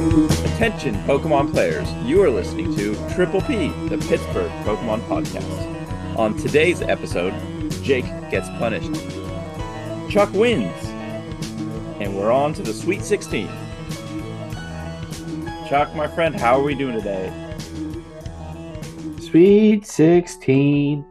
Attention, Pokemon players. You are listening to Triple P, the Pittsburgh Pokemon Podcast. On today's episode, Jake gets punished. Chuck wins. And we're on to the Sweet 16. Chuck, my friend, how are we doing today? Sweet 16.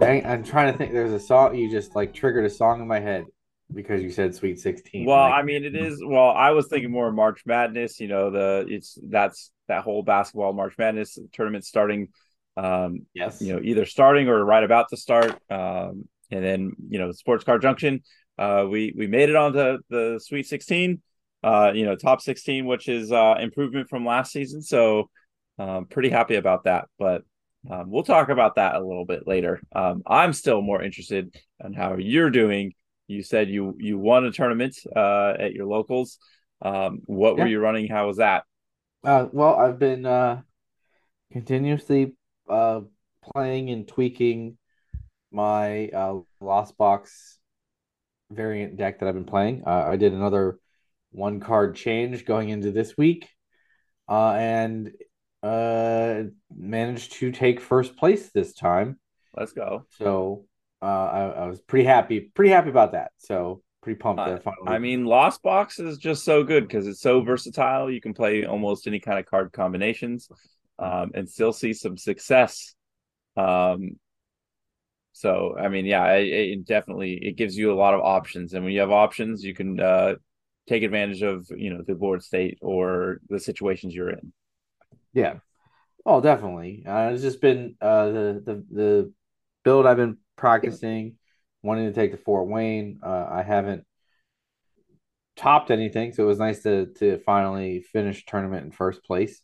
Dang, I'm trying to think. There's a song you just like triggered a song in my head because you said Sweet 16. Well, like, I mean, it is. Well, I was thinking more March Madness. You know, the it's that's that whole basketball March Madness tournament starting. Um, yes, you know, either starting or right about to start. Um, and then you know, Sports Car Junction. Uh, we we made it onto the Sweet 16. Uh, you know, top 16, which is uh improvement from last season. So, um, pretty happy about that. But um, we'll talk about that a little bit later. Um, I'm still more interested in how you're doing. You said you you won a tournament uh, at your locals. Um, what yeah. were you running? How was that? Uh, well, I've been uh, continuously uh, playing and tweaking my uh, Lost Box variant deck that I've been playing. Uh, I did another one card change going into this week, uh, and uh managed to take first place this time. Let's go. So uh I, I was pretty happy, pretty happy about that. So pretty pumped uh, finally. I mean, Lost Box is just so good because it's so versatile. You can play almost any kind of card combinations um and still see some success. Um so I mean, yeah, it, it definitely it gives you a lot of options, and when you have options, you can uh, take advantage of you know the board state or the situations you're in. Yeah. Oh, definitely. Uh, it's just been uh, the the the build I've been practicing, wanting to take to Fort Wayne. Uh, I haven't topped anything, so it was nice to to finally finish tournament in first place.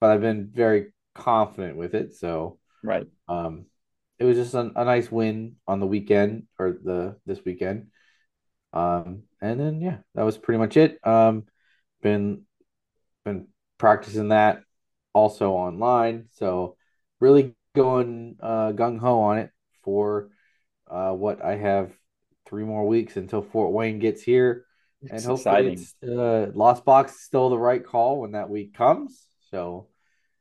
But I've been very confident with it, so right. Um, it was just a, a nice win on the weekend or the this weekend. Um, and then yeah, that was pretty much it. Um, been been practicing that also online. So really going uh, gung ho on it for uh, what I have three more weeks until Fort Wayne gets here. And it's hopefully it's, uh, Lost Box is still the right call when that week comes. So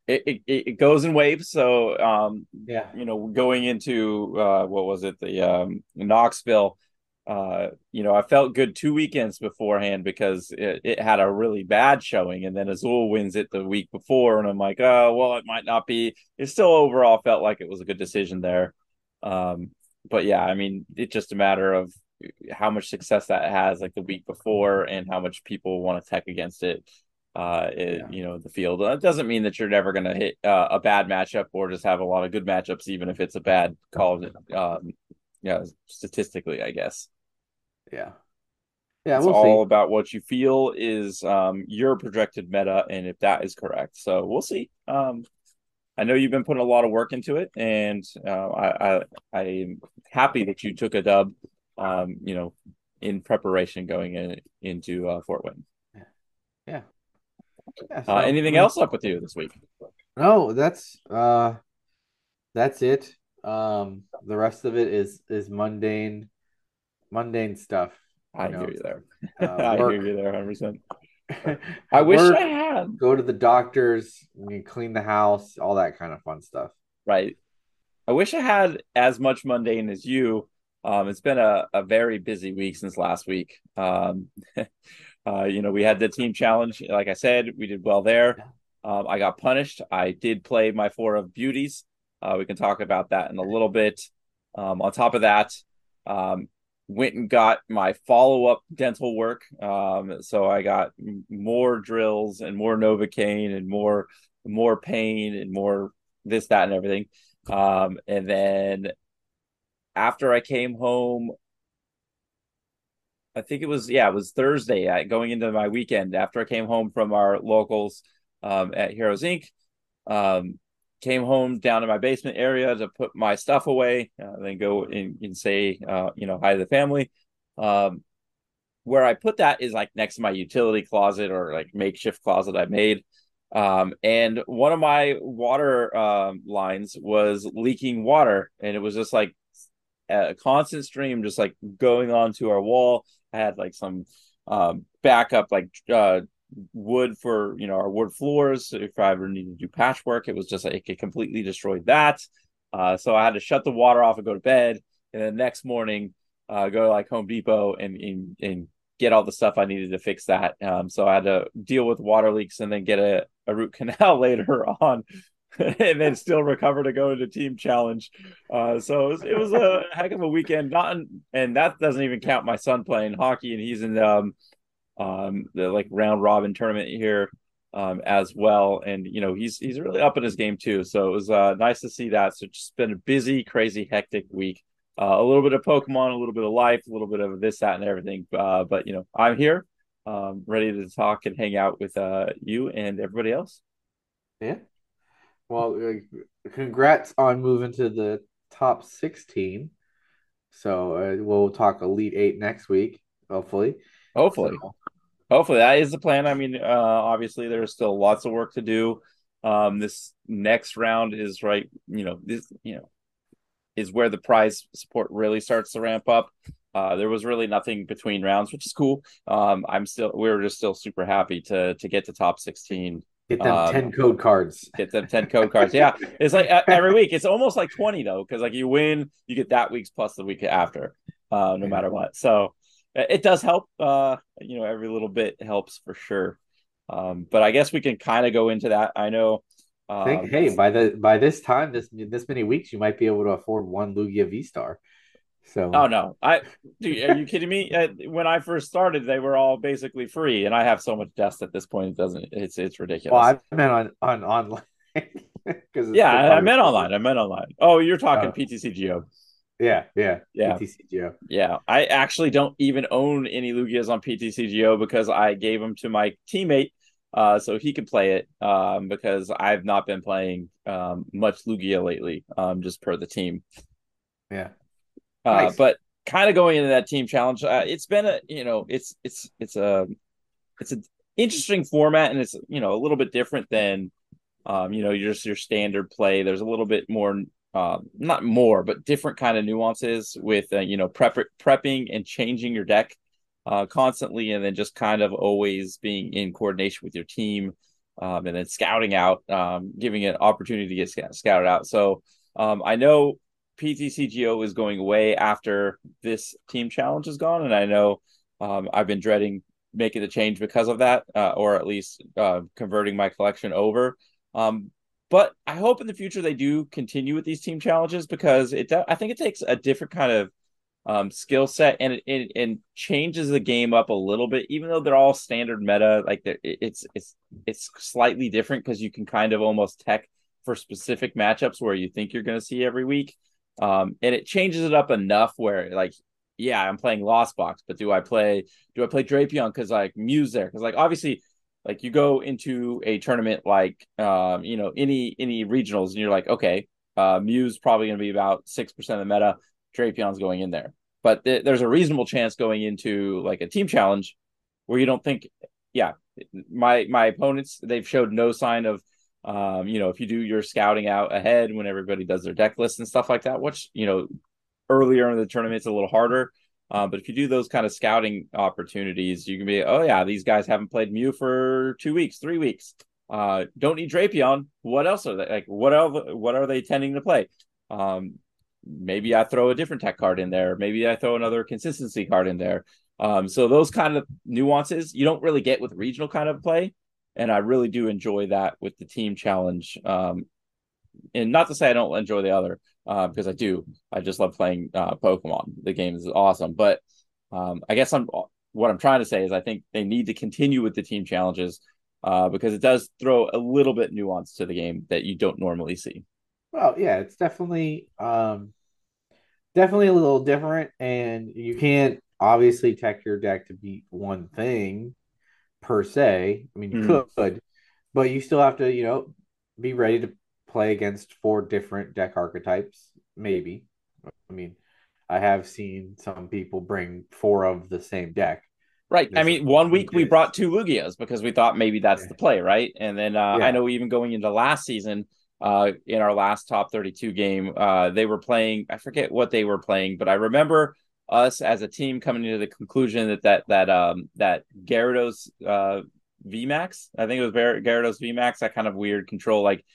it, it, it goes in waves. So um, yeah, you know, going into uh, what was it, the um, Knoxville, uh, you know, I felt good two weekends beforehand because it, it, had a really bad showing, and then Azul wins it the week before, and I'm like, oh, well, it might not be. It still overall felt like it was a good decision there. Um, but yeah, I mean, it's just a matter of how much success that has, like the week before, and how much people want to tech against it. Uh, it, yeah. you know, the field. That doesn't mean that you're never going to hit uh, a bad matchup or just have a lot of good matchups, even if it's a bad call. Um, yeah, statistically, I guess. Yeah. Yeah, it's we'll all see. about what you feel is um, your projected meta, and if that is correct. So we'll see. Um, I know you've been putting a lot of work into it, and uh, I, I I'm happy that you took a dub. Um, you know, in preparation going in, into uh, Fort Wayne. Yeah. Yeah. yeah so, uh, anything else up with you this week? No, that's uh, that's it. Um, the rest of it is is mundane mundane stuff. I know? hear you there. Uh, I hear you there 100%. I wish work, I had. Go to the doctors, clean the house, all that kind of fun stuff. Right. I wish I had as much mundane as you. Um, it's been a, a very busy week since last week. Um, uh, you know, we had the team challenge. Like I said, we did well there. Um, I got punished. I did play my four of beauties. Uh, we can talk about that in a little bit. Um, on top of that, um, went and got my follow up dental work. Um, so I got more drills and more Novocaine and more more pain and more this, that, and everything. Um, and then after I came home, I think it was yeah, it was Thursday going into my weekend after I came home from our locals um, at Heroes Inc. Um, came home down to my basement area to put my stuff away, uh, then go and, and say, uh, you know, hi to the family. Um, where I put that is like next to my utility closet or like makeshift closet I made. Um, and one of my water um, lines was leaking water, and it was just like a constant stream, just like going onto our wall. I had like some um, backup, like uh, wood for you know our wood floors. If I ever needed to do patchwork, it was just like it completely destroyed that. Uh, so I had to shut the water off and go to bed. And the next morning, uh, go to like Home Depot and, and and get all the stuff I needed to fix that. Um, so I had to deal with water leaks and then get a, a root canal later on. and then still recover to go into team challenge. Uh, so it was, it was, a heck of a weekend. Not and that doesn't even count my son playing hockey, and he's in um, um, the like round robin tournament here um, as well. And you know he's he's really up in his game too. So it was uh, nice to see that. So it's just been a busy, crazy, hectic week. Uh, a little bit of Pokemon, a little bit of life, a little bit of this, that, and everything. Uh, but you know, I'm here, um, ready to talk and hang out with uh, you and everybody else. Yeah. Well, uh, congrats on moving to the top 16. So uh, we'll talk Elite Eight next week, hopefully. Hopefully. So. Hopefully that is the plan. I mean, uh, obviously there's still lots of work to do. Um, this next round is right, you know, this, you know, is where the prize support really starts to ramp up. Uh, there was really nothing between rounds, which is cool. Um, I'm still, we are just still super happy to to get to top 16. Get them um, 10 code cards. Get them 10 code cards. Yeah. It's like every week. It's almost like 20 though, because like you win, you get that week's plus the week after, uh, no matter what. So it does help. Uh, you know, every little bit helps for sure. Um, but I guess we can kind of go into that. I know um, think, hey, by the by this time, this this many weeks, you might be able to afford one Lugia V Star. So, oh no, I dude, are you kidding me? Uh, when I first started, they were all basically free, and I have so much dust at this point. It doesn't. It's it's ridiculous. Well, I meant on on online. Because yeah, I meant online. I meant online. Oh, you're talking uh, PTCGO. Yeah, yeah, yeah. PTCGO. Yeah, I actually don't even own any Lugias on PTCGO because I gave them to my teammate uh, so he can play it um, because I've not been playing um, much Lugia lately, um, just per the team. Yeah, uh, nice. but kind of going into that team challenge, uh, it's been a you know it's it's it's a it's an interesting format and it's you know a little bit different than um, you know your just your standard play. There's a little bit more. Uh, not more, but different kind of nuances with uh, you know prep prepping and changing your deck uh, constantly, and then just kind of always being in coordination with your team, um, and then scouting out, um, giving an opportunity to get sc- scouted out. So um, I know PTCGO is going away after this team challenge is gone, and I know um, I've been dreading making the change because of that, uh, or at least uh, converting my collection over. Um, but I hope in the future they do continue with these team challenges because it. I think it takes a different kind of um, skill set and it, it, it, changes the game up a little bit even though they're all standard meta like it's it's it's slightly different because you can kind of almost tech for specific matchups where you think you're going to see every week um, and it changes it up enough where like yeah i'm playing lost box but do i play do i play drapion because like Mew's there because like obviously like you go into a tournament like um you know any any regionals and you're like okay uh Mew's probably going to be about six percent of the meta Drapion's going in there. But th- there's a reasonable chance going into like a team challenge where you don't think, yeah, my my opponents they've showed no sign of, um, you know, if you do your scouting out ahead when everybody does their deck list and stuff like that, which you know earlier in the tournament it's a little harder. Uh, but if you do those kind of scouting opportunities, you can be, oh yeah, these guys haven't played Mew for two weeks, three weeks. Uh, don't need Drapion. What else are they like? What else? What are they tending to play? Um, maybe I throw a different tech card in there. Maybe I throw another consistency card in there. Um, so those kind of nuances you don't really get with regional kind of play, and I really do enjoy that with the team challenge. Um, and not to say I don't enjoy the other, uh, because I do. I just love playing uh, Pokemon. The game is awesome, but um, I guess I'm what I'm trying to say is I think they need to continue with the team challenges uh, because it does throw a little bit nuance to the game that you don't normally see. Well, yeah, it's definitely um definitely a little different and you can't obviously tech your deck to beat one thing per se. I mean, you mm. could, but you still have to, you know, be ready to play against four different deck archetypes, maybe. I mean, I have seen some people bring four of the same deck. Right. I mean, one week we brought two Lugias because we thought maybe that's yeah. the play, right? And then uh, yeah. I know even going into last season, uh, in our last top 32 game. Uh, they were playing, I forget what they were playing, but I remember us as a team coming to the conclusion that that that um that Gyarados uh VMAX. I think it was Gyarados VMAX. That kind of weird control, like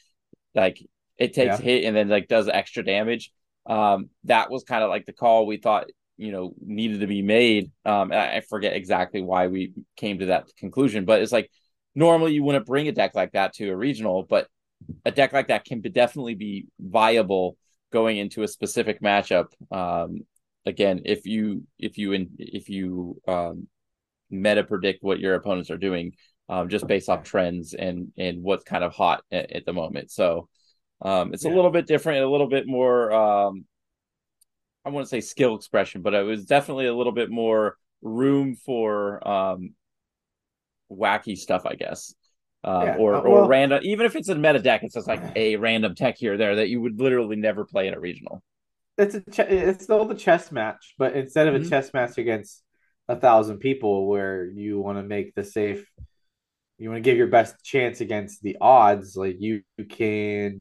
like it takes yeah. hit and then like does extra damage. Um, that was kind of like the call we thought you know needed to be made. Um, I forget exactly why we came to that conclusion, but it's like normally you wouldn't bring a deck like that to a regional, but a deck like that can be, definitely be viable going into a specific matchup. Um, again, if you if you if you um, meta predict what your opponents are doing, um, just based off trends and and what's kind of hot at, at the moment. So um, it's yeah. a little bit different, a little bit more. Um, I wouldn't say skill expression, but it was definitely a little bit more room for um, wacky stuff, I guess. Uh, yeah. or uh, or random, even if it's a meta deck, it's just like a random tech here or there that you would literally never play in a regional. It's a ch- it's still the chess match, but instead of mm-hmm. a chess match against a thousand people, where you want to make the safe, you want to give your best chance against the odds. Like you, you can.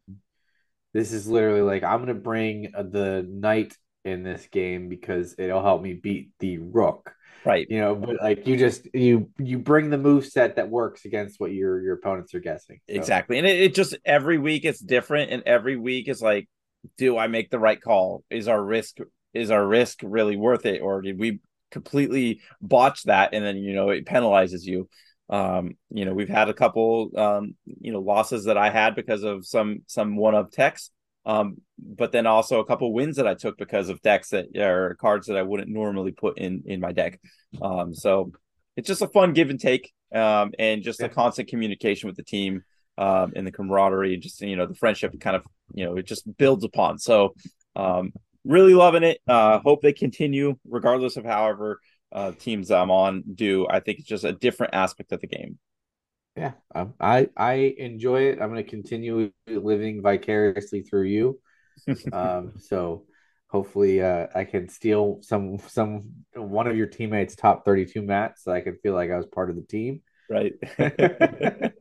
This is literally like I'm gonna bring uh, the knight in this game because it'll help me beat the rook right you know but like you just you you bring the move set that works against what your your opponents are guessing so. exactly and it, it, just every week it's different and every week is like do i make the right call is our risk is our risk really worth it or did we completely botch that and then you know it penalizes you um you know we've had a couple um you know losses that i had because of some some one of text um, but then also a couple wins that I took because of decks that are cards that I wouldn't normally put in in my deck. Um, so it's just a fun give and take, um, and just yeah. a constant communication with the team, um, and the camaraderie, and just you know the friendship kind of you know it just builds upon. So um, really loving it. Uh, hope they continue regardless of however uh, teams I'm on do. I think it's just a different aspect of the game yeah, um, I I enjoy it. I'm going to continue living vicariously through you. um, so hopefully, uh, I can steal some some one of your teammates' top 32 mats, so I can feel like I was part of the team. Right. but,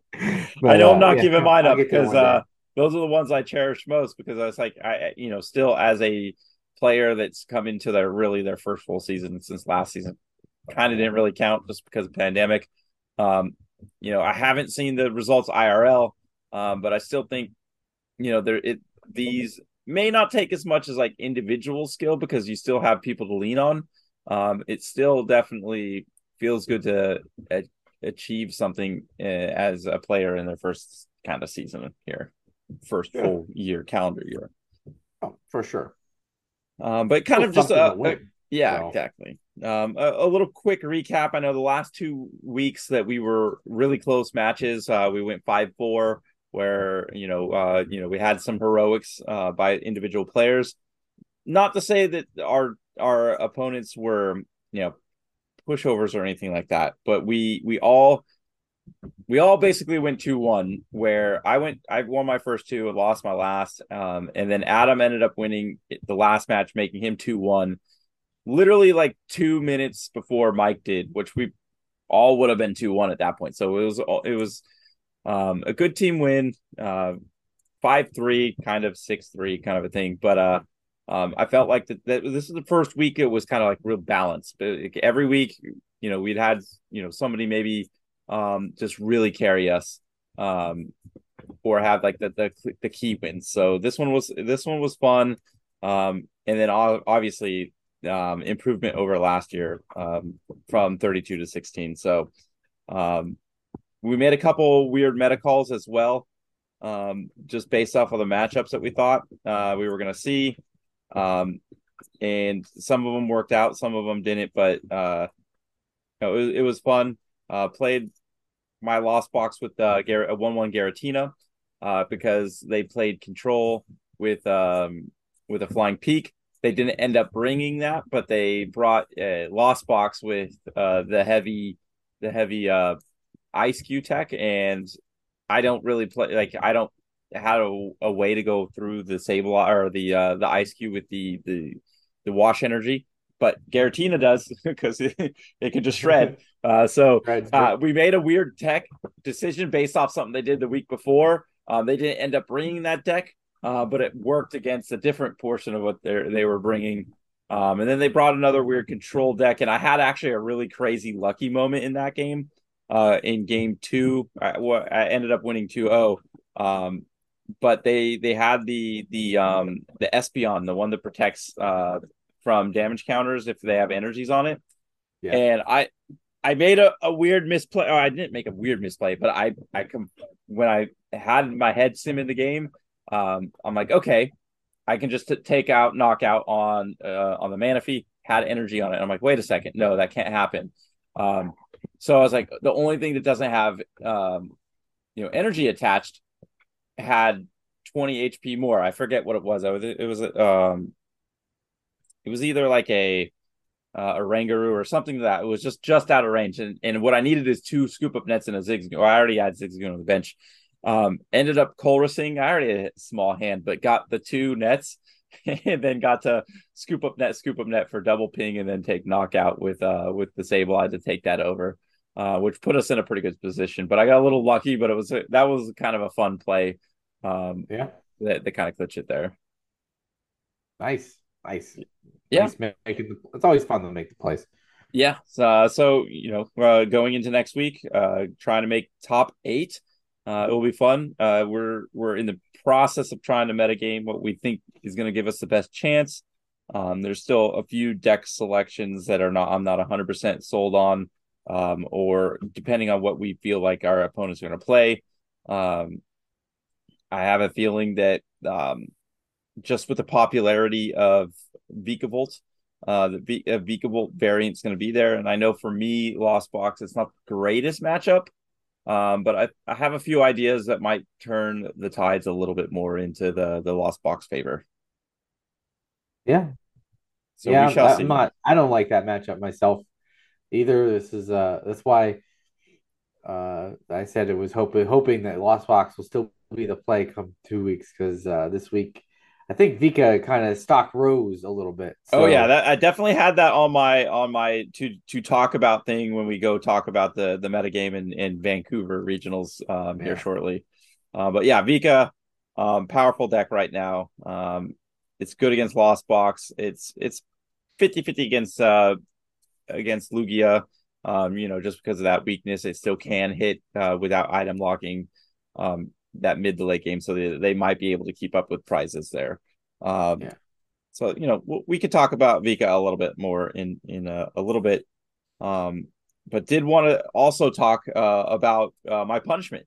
I know I'm not uh, giving yeah, mine up because uh, those are the ones I cherish most because I was like, I you know, still as a player that's come into their really their first full season since last season, kind of didn't really count just because of pandemic. Um, you know, I haven't seen the results IRL, um, but I still think, you know, there it these may not take as much as like individual skill because you still have people to lean on. Um, it still definitely feels good to a- achieve something uh, as a player in their first kind of season here, first yeah. full year calendar year. Oh, for sure. Um, but kind of just a, a, yeah, so. exactly. Um, a, a, little quick recap. I know the last two weeks that we were really close matches. Uh, we went five four, where you know, uh, you know, we had some heroics uh, by individual players. Not to say that our our opponents were you know pushovers or anything like that, but we we all we all basically went 2-1 where I went I won my first two and lost my last um, and then Adam ended up winning the last match making him 2-1 literally like two minutes before Mike did, which we all would have been two one at that point. So it was it was um, a good team win, uh, five three, kind of six three, kind of a thing. But uh, um, I felt like that, that this is the first week it was kind of like real balance. Every week, you know, we'd had you know somebody maybe um, just really carry us. Um, or have like the, the the key wins. So this one was this one was fun. Um, and then obviously um, improvement over last year um, from 32 to 16. So um, we made a couple weird meta calls as well, um, just based off of the matchups that we thought uh, we were going to see. Um, and some of them worked out, some of them didn't, but uh, it, was, it was fun. Uh, played my lost box with uh, Gar- a 1 1 Giratina uh, because they played control with um, with a flying peak. They didn't end up bringing that, but they brought a Lost Box with uh, the heavy, the heavy uh, ice Q tech, and I don't really play like I don't have a, a way to go through the Sable or the uh, the ice Q with the the the wash energy, but Giratina does because it, it can just shred. Uh, so uh, we made a weird tech decision based off something they did the week before. Um, they didn't end up bringing that deck, uh, but it worked against a different portion of what they they were bringing. Um, and then they brought another weird control deck, and I had actually a really crazy lucky moment in that game uh, in game two. I, I ended up winning 2-0. Um, but they they had the the um the Espeon, the one that protects uh from damage counters if they have energies on it. Yeah. And I I made a, a weird misplay. Or I didn't make a weird misplay, but I I com- when I had my head sim in the game, um, I'm like, okay, I can just t- take out knockout on uh, on the Manaphy, had energy on it. I'm like, wait a second, no, that can't happen. Um, so I was like, the only thing that doesn't have um, you know, energy attached had 20 HP more. I forget what it was. I was it was um, it was either like a uh, Oranguru or something that it was just just out of range. And and what I needed is two scoop up nets and a Zigzagoon. I already had Zigzagoon on the bench. Um, ended up Colressing. I already had a small hand, but got the two nets and then got to scoop up net, scoop up net for double ping, and then take knockout with uh with the Sableye to take that over, uh, which put us in a pretty good position. But I got a little lucky, but it was that was kind of a fun play. Um, yeah, that, that kind of clutch it there. Nice, nice. Yeah, making the, it's always fun to make the plays. Yeah, so, so you know, uh, going into next week, uh, trying to make top eight. Uh, it will be fun. Uh, we're we're in the process of trying to metagame what we think is going to give us the best chance. Um, there's still a few deck selections that are not I'm not 100% sold on, um, or depending on what we feel like our opponents are going to play. Um, I have a feeling that um, just with the popularity of Vikavolt, uh, the v- uh, Vikavolt variant is going to be there. And I know for me, Lost Box, it's not the greatest matchup. Um, but I, I have a few ideas that might turn the tides a little bit more into the the lost box favor. Yeah. So yeah, I, am not I don't like that matchup myself either. This is uh that's why uh I said it was hoping hoping that Lost Box will still be the play come two weeks because uh this week I think Vika kind of stock rose a little bit. So. Oh yeah, that, I definitely had that on my on my to to talk about thing when we go talk about the the metagame in in Vancouver regionals um, here yeah. shortly. Uh, but yeah, Vika, um, powerful deck right now. Um, it's good against Lost Box. It's it's 50-50 against uh against Lugia. Um, you know, just because of that weakness, it still can hit uh, without item locking. Um, that mid to late game, so they, they might be able to keep up with prizes there. Um, yeah. So you know we could talk about Vika a little bit more in in a, a little bit, um, but did want to also talk uh, about uh, my punishment.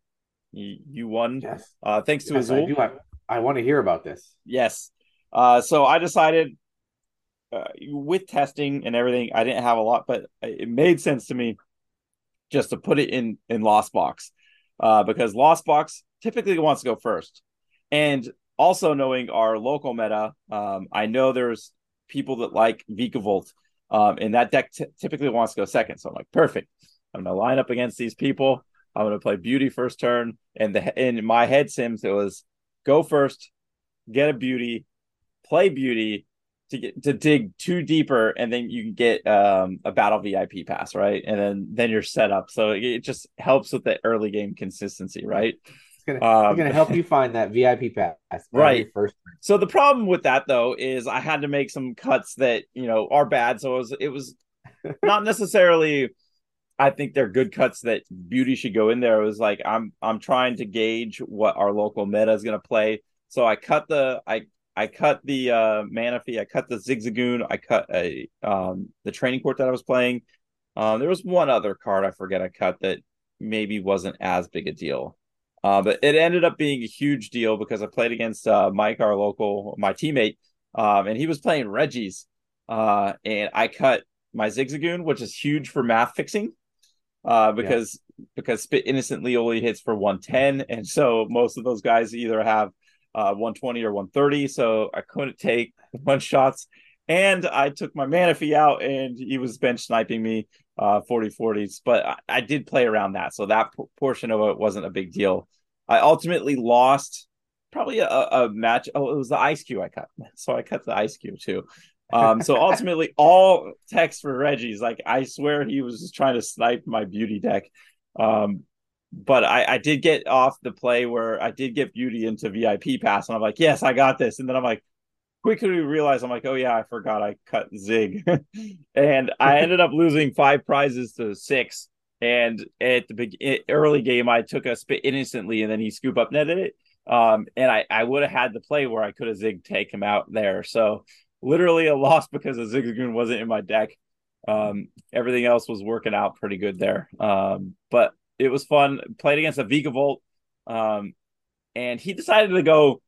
You, you won, yes. uh, thanks to yes, Azul. I, I, I want to hear about this. Yes. Uh, so I decided uh, with testing and everything, I didn't have a lot, but it made sense to me just to put it in in Lost Box uh, because Lost Box typically wants to go first. And also knowing our local meta, um, I know there's people that like Vikavolt, um, and that deck t- typically wants to go second. So I'm like, perfect. I'm gonna line up against these people. I'm gonna play Beauty first turn, and the in my head sims it was go first, get a Beauty, play Beauty, to get to dig too deeper and then you can get um, a battle vip pass right and then then you're set up so it just helps with the early game consistency right gonna, um, gonna help you find that vip pass right. first so the problem with that though is i had to make some cuts that you know are bad. So it was it was not necessarily i think they're good cuts that beauty should go in there. It was like i'm i'm trying to gauge what our local meta is going to play. So i cut the i I cut the uh, Manaphy, I cut the Zigzagoon, I cut a um, the training court that I was playing. Um, there was one other card I forget I cut that maybe wasn't as big a deal. Uh, but it ended up being a huge deal because I played against uh, Mike, our local, my teammate, um, and he was playing Regis. Uh, and I cut my Zigzagoon, which is huge for math fixing, uh, because yeah. because Spit Innocently only hits for 110. And so most of those guys either have uh, 120 or 130. So I couldn't take one shots. And I took my Manaphy out and he was bench sniping me uh, 40 40s. But I, I did play around that. So that p- portion of it wasn't a big deal. I ultimately lost probably a, a match. Oh, it was the ice cube I cut. So I cut the ice cube too. Um, so ultimately, all text for Regis like I swear he was just trying to snipe my beauty deck. Um, but I, I did get off the play where I did get Beauty into VIP pass, and I'm like, yes, I got this. And then I'm like, quickly realize I'm like, oh yeah, I forgot I cut Zig, and I ended up losing five prizes to six. and at the big early game, I took a spit innocently, and then he scoop up netted it. Um, and I I would have had the play where I could have zig take him out there. So literally a loss because the Zigzagoon wasn't in my deck. Um, everything else was working out pretty good there. Um, but it was fun. Played against a Vikavolt, um, and he decided to go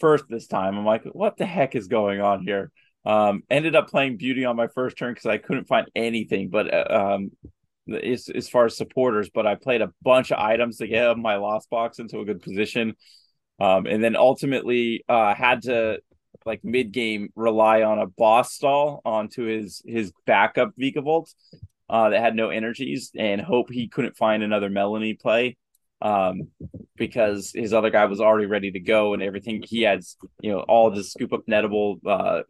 first this time. I'm like, what the heck is going on here? Um, ended up playing Beauty on my first turn because I couldn't find anything, but uh, um, as, as far as supporters, but I played a bunch of items to get my lost box into a good position. Um, and then ultimately uh, had to like mid game rely on a boss stall onto his his backup Vikavolt uh, that had no energies and hope he couldn't find another Melony play um, because his other guy was already ready to go and everything. He had you know all the scoop up nettable uh,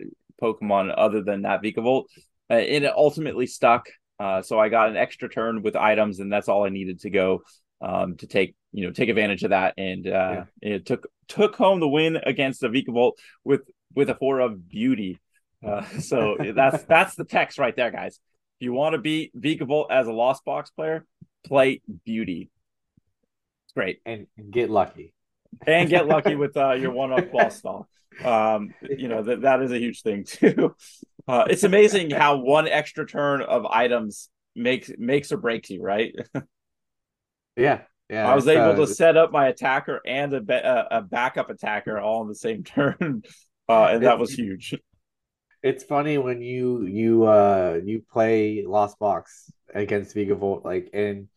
Pokemon other than that Vikavolt. Uh, and it ultimately stuck. Uh, so I got an extra turn with items, and that's all I needed to go um, to take you know take advantage of that. And uh, yeah. it took took home the win against the Vikavolt with with a four of beauty. Uh, so that's that's the text right there, guys. If you want to beat Vikavolt as a Lost Box player, play beauty. It's great. And get lucky. And get lucky with uh, your one-off ball stall. Um, you know, that that is a huge thing too. Uh, it's amazing how one extra turn of items makes makes or breaks you, right? yeah. Yeah, I was able uh, to set up my attacker and a, a, a backup attacker all in the same turn, uh, and that was huge. It's funny when you you uh you play Lost Box against Vikavolt, like, and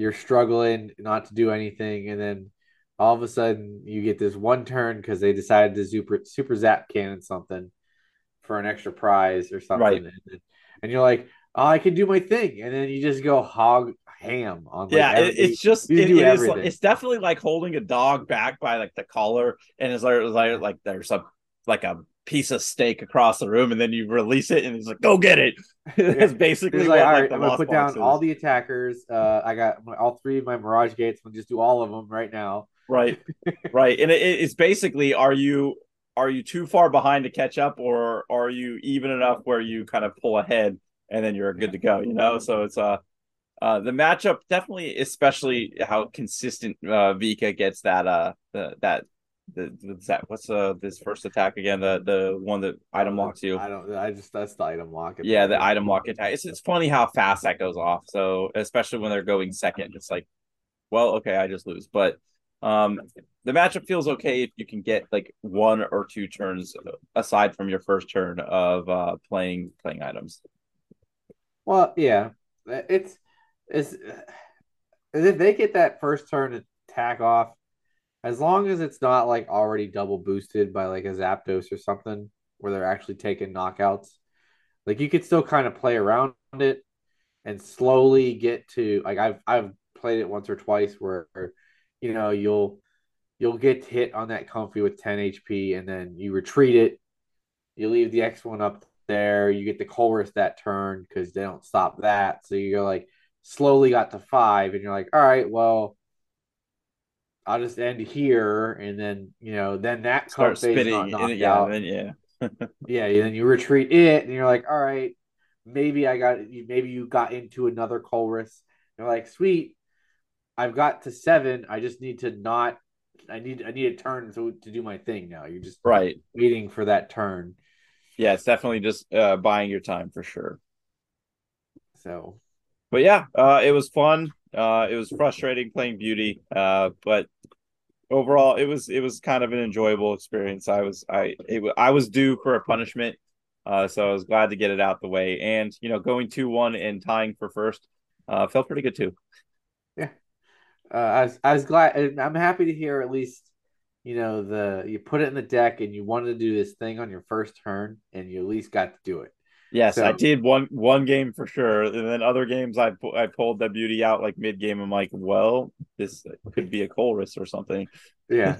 you're struggling not to do anything, and then all of a sudden you get this one turn because they decided to super super zap cannon something for an extra prize or something, right. and, and you're like, oh, I can do my thing, and then you just go hog ham on. Like, yeah, every, it's just it, it is, it's definitely like holding a dog back by like the collar, and it's like, like like there's a like a piece of steak across the room, and then you release it, and he's like, "Go get it." That's basically like, what, all right. Like, I'm gonna put down is. all the attackers. Uh, I got my, all three of my Mirage gates. I'm gonna just do all of them right now. Right, right, and it, it's basically: are you are you too far behind to catch up, or are you even enough where you kind of pull ahead and then you're good to go? You know, so it's uh uh, the matchup definitely, especially how consistent uh, Vika gets that uh the, that the, the that what's uh this first attack again the the one that item locks you. I don't. I just that's the item lock. Yeah, the item lock attack. It's it's funny how fast that goes off. So especially when they're going second, it's like, well, okay, I just lose. But um, the matchup feels okay if you can get like one or two turns aside from your first turn of uh playing playing items. Well, yeah, it's is if they get that first turn to attack off, as long as it's not like already double boosted by like a Zapdos or something where they're actually taking knockouts, like you could still kind of play around it and slowly get to like I've I've played it once or twice where you know you'll you'll get hit on that Comfey with 10 HP and then you retreat it. You leave the X one up there. You get the chorus that turn because they don't stop that. So you're like, slowly got to five, and you're like, all right, well, I'll just end here, and then you know, then that start spinning, not yeah, out. Then, yeah, yeah. Then you retreat it, and you're like, all right, maybe I got, maybe you got into another Colress. You're like, sweet, I've got to seven. I just need to not. I need I need a turn to to do my thing now. You're just right waiting for that turn. Yeah, it's definitely just uh, buying your time for sure. So but yeah, uh, it was fun. Uh, it was frustrating playing beauty, uh, but overall, it was it was kind of an enjoyable experience. I was I it, I was due for a punishment, uh, so I was glad to get it out the way. And you know, going two one and tying for first uh, felt pretty good too. Yeah, uh, I was I was glad. I'm happy to hear at least you know the you put it in the deck and you wanted to do this thing on your first turn and you at least got to do it. Yes, so, I did one one game for sure, and then other games I I pulled that beauty out like mid game. I'm like, well, this could be a Colress or something. Yeah.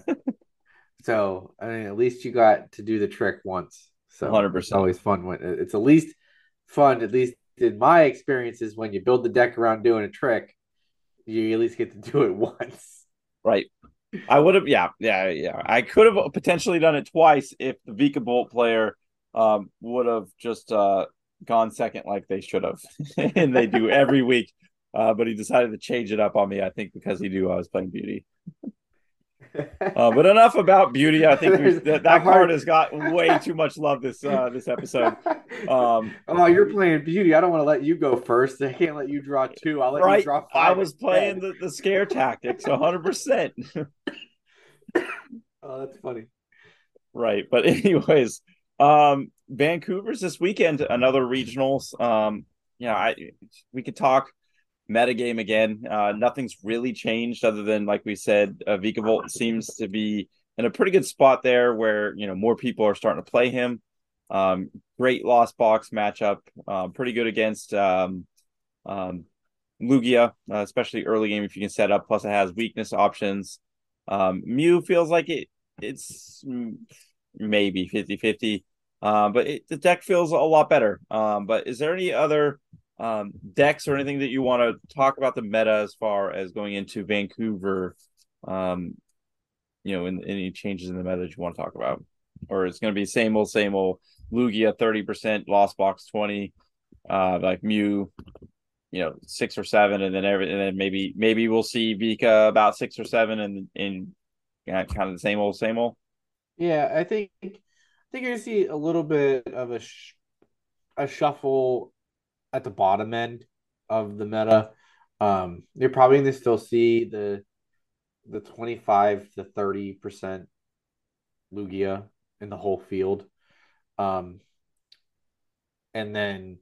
so I mean, at least you got to do the trick once. So 100. percent always fun when it's at least fun. At least in my experiences, when you build the deck around doing a trick, you at least get to do it once. Right. I would have, yeah, yeah, yeah. I could have potentially done it twice if the Vikavolt player um, would have just uh, gone second like they should have, and they do every week. uh, but he decided to change it up on me. I think because he knew I was playing beauty. uh, but enough about beauty. I think that, that card has got way too much love this uh, this episode. Um, oh, you're playing beauty. I don't want to let you go first. I can't let you draw two. I'll let right? you draw five. I was playing the, the scare tactics 100. percent Oh, that's funny. Right, but anyways, um, Vancouver's this weekend. Another regionals. Um, yeah, I we could talk metagame again. Uh, nothing's really changed other than, like we said, uh, Vikavolt seems to be in a pretty good spot there where, you know, more people are starting to play him. Um, great lost box matchup, uh, pretty good against um, um, Lugia, uh, especially early game if you can set up. Plus, it has weakness options. Um, Mew feels like it it's maybe 50 50, uh, but it, the deck feels a lot better. Um, but is there any other um, decks or anything that you want to talk about the meta as far as going into Vancouver? Um, you know, in, any changes in the meta that you want to talk about, or it's going to be same old, same old. Lugia thirty percent, Lost Box twenty, uh, like Mew, you know, six or seven, and then every, and then maybe maybe we'll see Vika about six or seven, and in kind of the same old, same old. Yeah, I think think you're gonna see a little bit of a sh- a shuffle at the bottom end of the meta. Um, you're probably to still see the the 25 to 30 percent Lugia in the whole field. Um, and then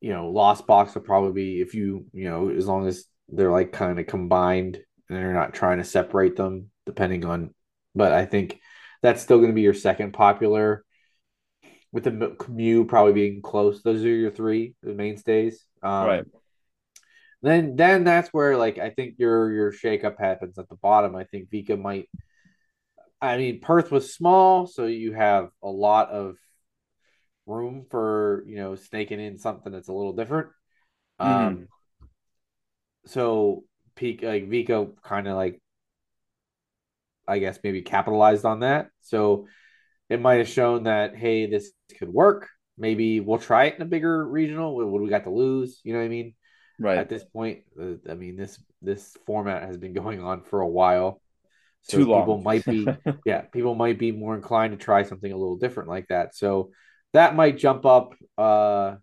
you know, Lost Box will probably be if you you know as long as they're like kind of combined and they're not trying to separate them depending on. But I think that's still going to be your second popular with the Mew probably being close. Those are your three the mainstays. Um, right. Then then that's where like I think your your shakeup happens at the bottom. I think Vika might. I mean, Perth was small, so you have a lot of room for you know snaking in something that's a little different. Mm. Um. So peak like Vika kind of like I guess maybe capitalized on that. So it might have shown that hey, this could work. Maybe we'll try it in a bigger regional. What, do we got to lose? You know what I mean? Right. At this point, uh, I mean this this format has been going on for a while. So Too long. People might be yeah, people might be more inclined to try something a little different like that. So that might jump up. Uh,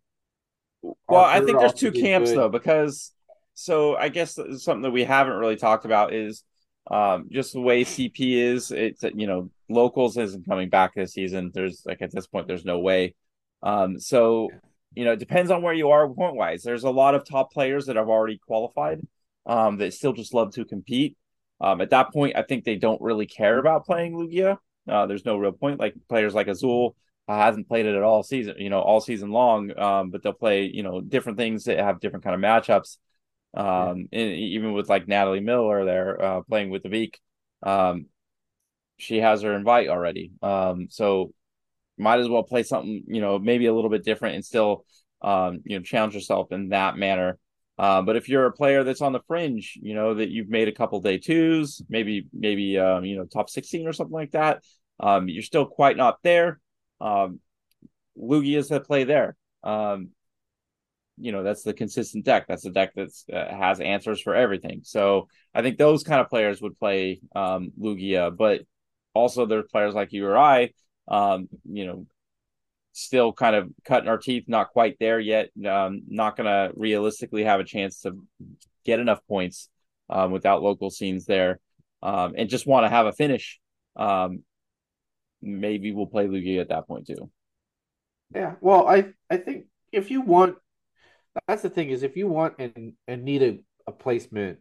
well, I think there's two camps good. though, because so I guess something that we haven't really talked about is um, just the way CP is. It's you know locals isn't coming back this season. There's like at this point, there's no way. Um, so you know, it depends on where you are point wise. There's a lot of top players that have already qualified um, that still just love to compete. Um, at that point, I think they don't really care about playing Lugia. Uh, there's no real point. Like players like Azul uh, hasn't played it at all season, you know, all season long. Um, but they'll play, you know, different things that have different kind of matchups. Um, and even with like Natalie Miller there uh, playing with the Beak, um, she has her invite already. Um, so might as well play something, you know, maybe a little bit different and still, um, you know, challenge yourself in that manner. Uh, but if you're a player that's on the fringe, you know, that you've made a couple day twos, maybe, maybe, um, you know, top 16 or something like that, um, you're still quite not there. Um, Lugia's that play there. Um, you know, that's the consistent deck. That's the deck that uh, has answers for everything. So I think those kind of players would play um, Lugia, but also there's players like you or I, um, you know, still kind of cutting our teeth, not quite there yet. Um, not to realistically have a chance to get enough points um, without local scenes there, um, and just want to have a finish. Um, maybe we'll play Lugia at that point too. Yeah, well, I I think if you want, that's the thing is if you want and and need a, a placement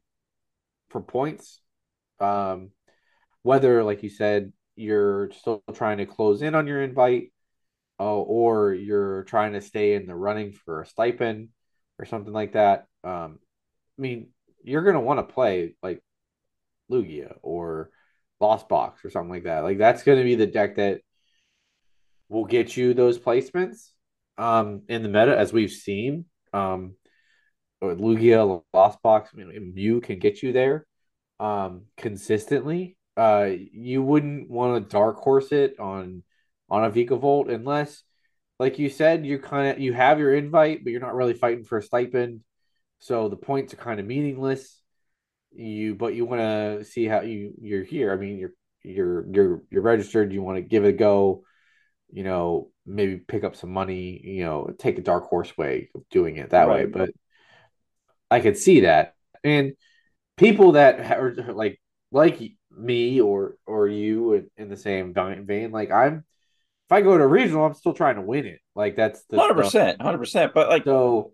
for points, um, whether like you said you're still trying to close in on your invite, uh, or you're trying to stay in the running for a stipend or something like that. Um, I mean, you're gonna want to play like Lugia or Lost Box or something like that. Like that's gonna be the deck that will get you those placements um, in the meta, as we've seen. Um, Lugia, Lost Box, Mew can get you there um, consistently uh, you wouldn't want to dark horse it on on a Vikavolt unless, like you said, you kind of you have your invite, but you're not really fighting for a stipend. So the points are kind of meaningless. You but you want to see how you you're here. I mean, you're you're you're you're registered. You want to give it a go. You know, maybe pick up some money. You know, take a dark horse way of doing it that right. way. But I could see that, and people that are like like me or or you in, in the same vein. Like I'm, if I go to regional, I'm still trying to win it. Like that's the hundred percent, hundred percent. But like, so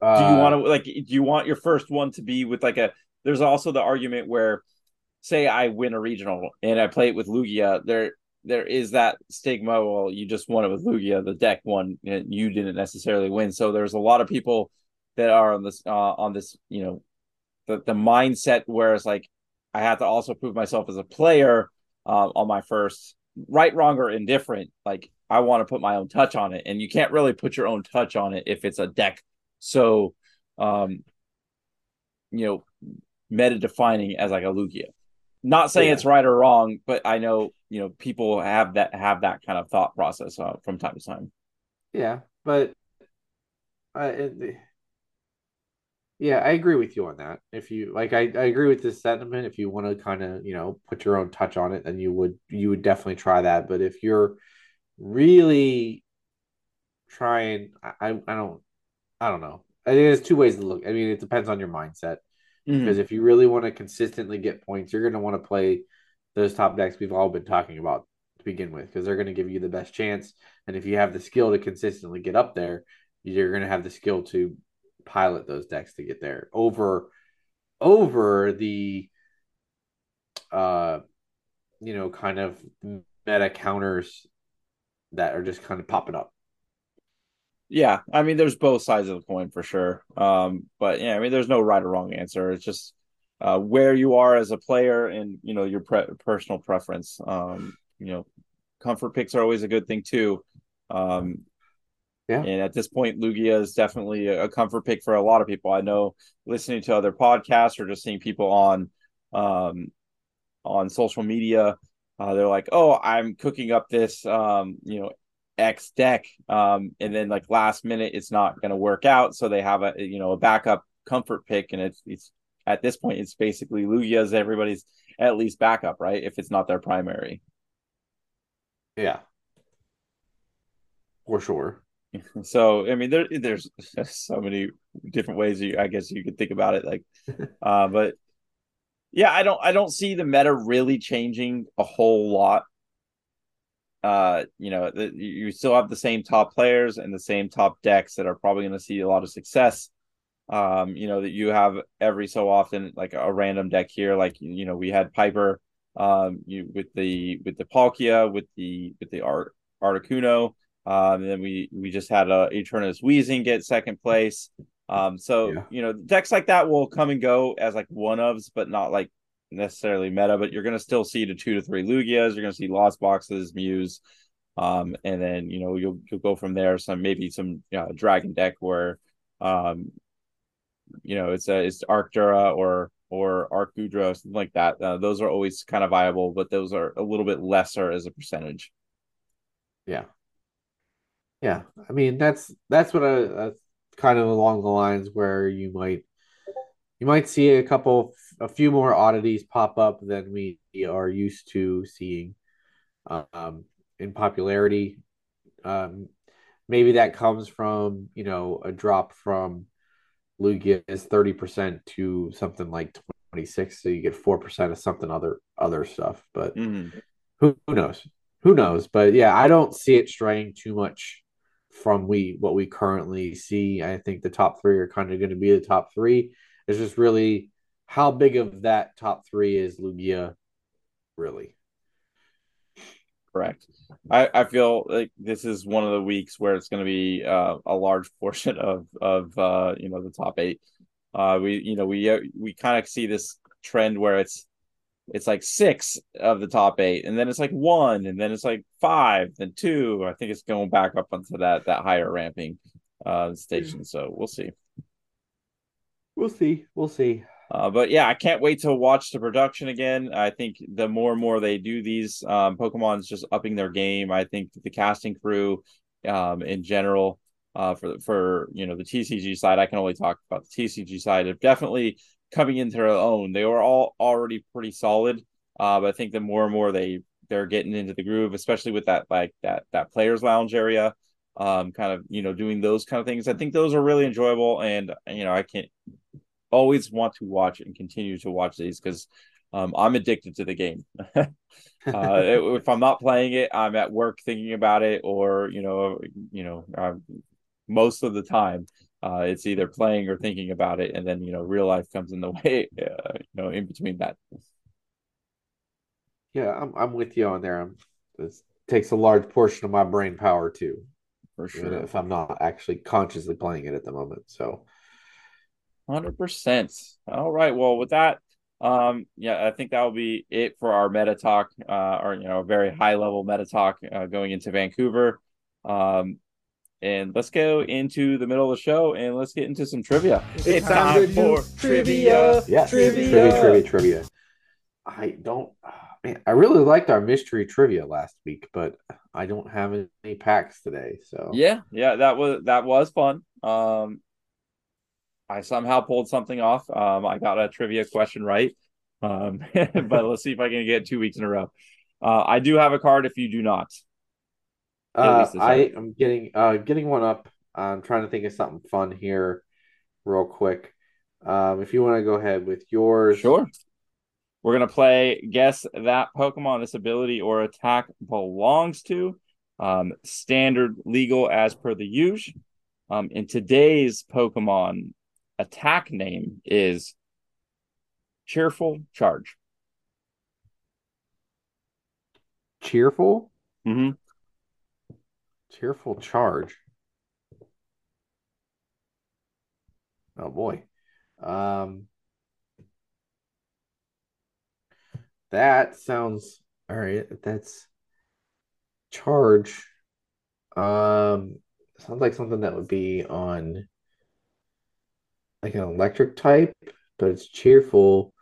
uh, do you want to like? Do you want your first one to be with like a? There's also the argument where, say, I win a regional and I play it with Lugia. There, there is that stigma. Well, you just won it with Lugia. The deck won, and you didn't necessarily win. So there's a lot of people that are on this uh, on this you know the the mindset where it's like I have to also prove myself as a player uh, on my first right, wrong, or indifferent. Like I want to put my own touch on it, and you can't really put your own touch on it if it's a deck so, um, you know, meta defining as like a Lugia. Not saying yeah. it's right or wrong, but I know you know people have that have that kind of thought process uh, from time to time. Yeah, but uh, it, yeah, I agree with you on that. If you like, I, I agree with this sentiment. If you want to kind of you know put your own touch on it, then you would you would definitely try that. But if you're really trying, I I don't I don't know. I think there's two ways to look. I mean, it depends on your mindset. Mm-hmm. Because if you really want to consistently get points, you're going to want to play those top decks we've all been talking about to begin with, because they're going to give you the best chance. And if you have the skill to consistently get up there, you're going to have the skill to pilot those decks to get there over over the uh you know kind of meta counters that are just kind of popping up yeah, I mean, there's both sides of the coin for sure. Um, but yeah, I mean, there's no right or wrong answer. It's just uh, where you are as a player and you know your pre- personal preference. Um, you know, comfort picks are always a good thing too. Um, yeah. And at this point, Lugia is definitely a comfort pick for a lot of people. I know listening to other podcasts or just seeing people on um, on social media, uh, they're like, "Oh, I'm cooking up this, um, you know, X deck, um, and then like last minute it's not going to work out, so they have a you know a backup comfort pick, and it's it's at this point it's basically Lugia's everybody's at least backup, right? If it's not their primary. Yeah, for sure. So I mean, there there's so many different ways you I guess you could think about it, like, uh, but yeah, I don't I don't see the meta really changing a whole lot uh, you know, the, you still have the same top players and the same top decks that are probably going to see a lot of success. Um, you know, that you have every so often like a random deck here, like you know, we had Piper, um, you with the with the Palkia, with the with the Art Articuno, um, and then we we just had a Eternus Wheezing get second place. Um, so yeah. you know, decks like that will come and go as like one ofs, but not like necessarily meta, but you're going to still see the two to three Lugias. You're going to see Lost Boxes, Mews, um, and then you know you'll you'll go from there. Some maybe some you know, Dragon deck where, um, you know it's a it's Arctura or or Arcudra something like that. Uh, those are always kind of viable, but those are a little bit lesser as a percentage. Yeah, yeah. I mean that's that's what I that's kind of along the lines where you might you might see a couple, a few more oddities pop up than we are used to seeing um, in popularity. Um, maybe that comes from you know a drop from Lugia's thirty percent to something like twenty six, so you get four percent of something other other stuff. But mm-hmm. who, who knows? Who knows? But yeah, I don't see it straying too much from we what we currently see. I think the top three are kind of going to be the top three. It's just really how big of that top three is Lugia, really. Correct. I, I feel like this is one of the weeks where it's going to be uh, a large portion of of uh, you know the top eight. Uh, we you know we uh, we kind of see this trend where it's it's like six of the top eight, and then it's like one, and then it's like five, then two. I think it's going back up onto that that higher ramping uh, station. So we'll see. We'll see. We'll see. Uh, but yeah, I can't wait to watch the production again. I think the more and more they do these, um, Pokemon's just upping their game. I think the casting crew, um, in general, uh, for for you know the TCG side. I can only talk about the TCG side. Of definitely coming into their own. They were all already pretty solid, uh, but I think the more and more they they're getting into the groove, especially with that like that that players lounge area, um, kind of you know doing those kind of things. I think those are really enjoyable, and you know I can't always want to watch and continue to watch these because um, I'm addicted to the game. uh, if I'm not playing it, I'm at work thinking about it, or you know, you know, uh, most of the time, uh, it's either playing or thinking about it, and then you know, real life comes in the way, uh, you know, in between that. Yeah, I'm I'm with you on there. I'm, this takes a large portion of my brain power too, for sure. If I'm not actually consciously playing it at the moment, so. Hundred percent. All right. Well, with that, um, yeah, I think that will be it for our meta talk, uh, or you know, a very high level meta talk uh, going into Vancouver. Um, and let's go into the middle of the show and let's get into some trivia. It's, time, for trivia. Yeah, trivia. trivia, trivia, trivia. I don't. Man, I really liked our mystery trivia last week, but I don't have any packs today. So yeah, yeah, that was that was fun. Um, I somehow pulled something off. Um, I got a trivia question right. Um, but let's see if I can get two weeks in a row. Uh, I do have a card if you do not. Uh, I am getting uh getting one up. I'm trying to think of something fun here, real quick. Um, if you want to go ahead with yours, sure. We're gonna play guess that Pokemon this ability or attack belongs to. Um, standard legal as per the use. Um, in today's Pokemon attack name is Cheerful Charge. Cheerful? Mm-hmm. Cheerful Charge. Oh boy. Um that sounds all right. That's charge. Um sounds like something that would be on like an electric type, but it's cheerful.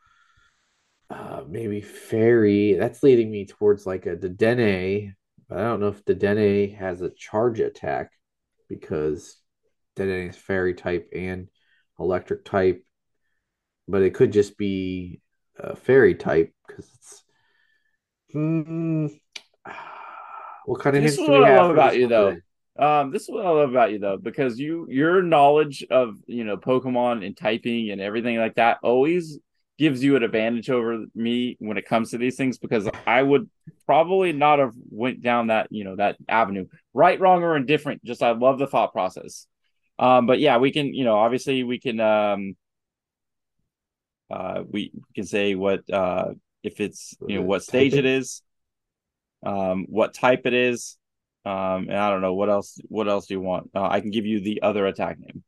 Uh, maybe fairy. That's leading me towards like a Dedenne, but I don't know if Dedenne has a charge attack because Dedenne is fairy type and electric type, but it could just be a fairy type because it's. Hmm, what kind of this hints do we have about you though? Um, this is what I love about you though, because you your knowledge of you know Pokemon and typing and everything like that always gives you an advantage over me when it comes to these things because I would probably not have went down that you know that avenue, right, wrong, or indifferent. Just I love the thought process. Um, but yeah, we can you know obviously we can um, uh, we can say what uh if it's you know what stage it is, um, what type it is um, and I don't know what else. What else do you want? Uh, I can give you the other attack name.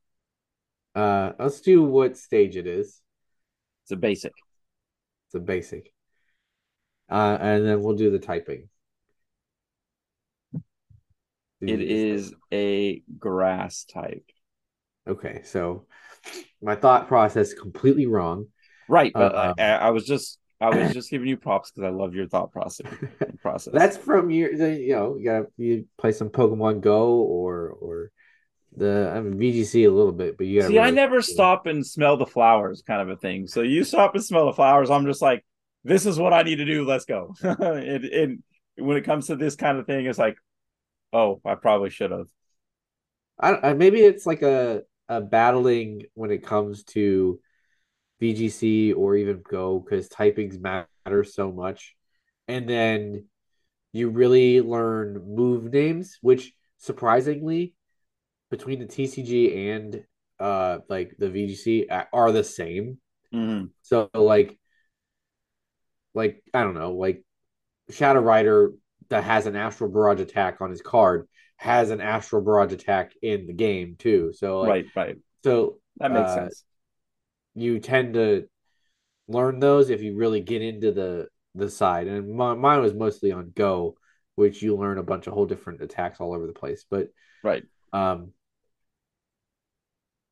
Uh, let's do what stage it is. It's a basic. It's a basic. Uh, and then we'll do the typing. It is a grass type. Okay, so my thought process completely wrong. Right, but uh, I, I was just I was just giving you props because I love your thought process. Process. That's from your, you know, you got you play some Pokemon Go or or the I mean VGC a little bit, but you see. Really, I never stop and smell the flowers, kind of a thing. So you stop and smell the flowers. I'm just like, this is what I need to do. Let's go. and, it when it comes to this kind of thing, it's like, oh, I probably should have. I, I maybe it's like a a battling when it comes to VGC or even Go because typings matter so much. And then you really learn move names, which surprisingly, between the TCG and uh like the VGC are the same. Mm-hmm. So like, like I don't know, like Shadow Rider that has an Astral Barrage attack on his card has an Astral Barrage attack in the game too. So like, right, right. So that makes uh, sense you tend to learn those if you really get into the the side. And my, mine was mostly on Go, which you learn a bunch of whole different attacks all over the place. But right, um,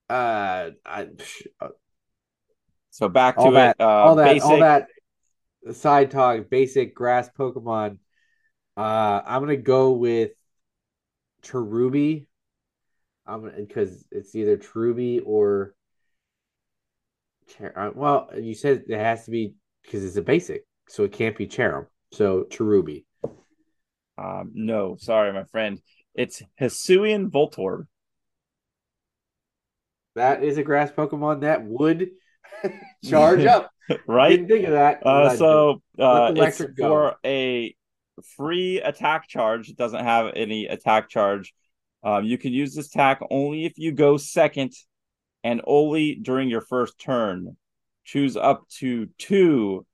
uh, I. Uh, so back to that, it. Uh, all that, basic... all that side talk, basic grass Pokemon. Uh, I'm gonna go with Cherubi. I'm because it's either Cherubi or Cher- uh, well, you said it has to be because it's a basic, so it can't be Cherrim. So Cherubi. Um, no, sorry, my friend. It's Hisuian Voltorb. That is a grass Pokemon that would charge up. right? Didn't think of that. Uh, so uh, it's go. for a free attack charge. It doesn't have any attack charge. Um, you can use this attack only if you go second and only during your first turn. Choose up to two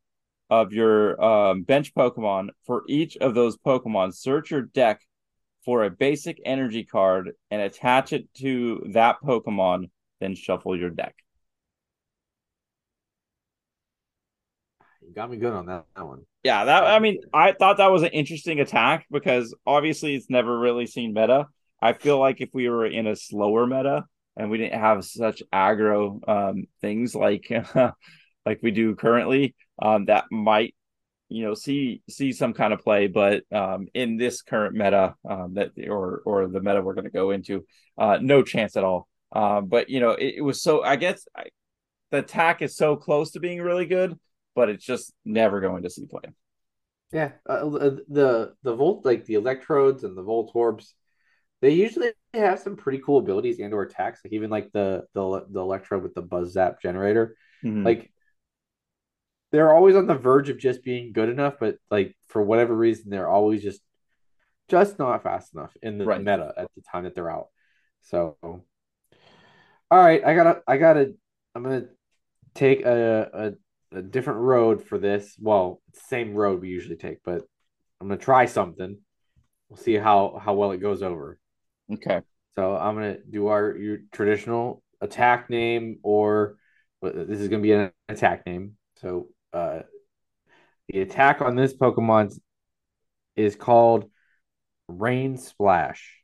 of your um, bench Pokemon. For each of those Pokemon, search your deck for a basic energy card and attach it to that Pokemon, then shuffle your deck. You got me good on that, that one. Yeah, that I mean, I thought that was an interesting attack because obviously it's never really seen meta. I feel like if we were in a slower meta and we didn't have such aggro um, things like like we do currently, um, that might you know see see some kind of play. But um, in this current meta um, that or or the meta we're going to go into, uh, no chance at all. Uh, but you know, it, it was so. I guess I, the attack is so close to being really good, but it's just never going to see play. Yeah, uh, the the volt like the electrodes and the Voltorbs, they usually have some pretty cool abilities and or attacks. Like even like the the the electro with the Buzzap generator, Mhm. like they're always on the verge of just being good enough, but like for whatever reason, they're always just just not fast enough in the Right. meta at the time that they're out. So, all right, I gotta I gotta I'm gonna take a a, a different road for this. Well, same road we usually take, but I'm gonna try something. We'll see how how well it goes over. Okay. So I'm gonna do our your traditional attack name, or this is gonna be an attack name. So uh, the attack on this Pokemon is called Rain Splash.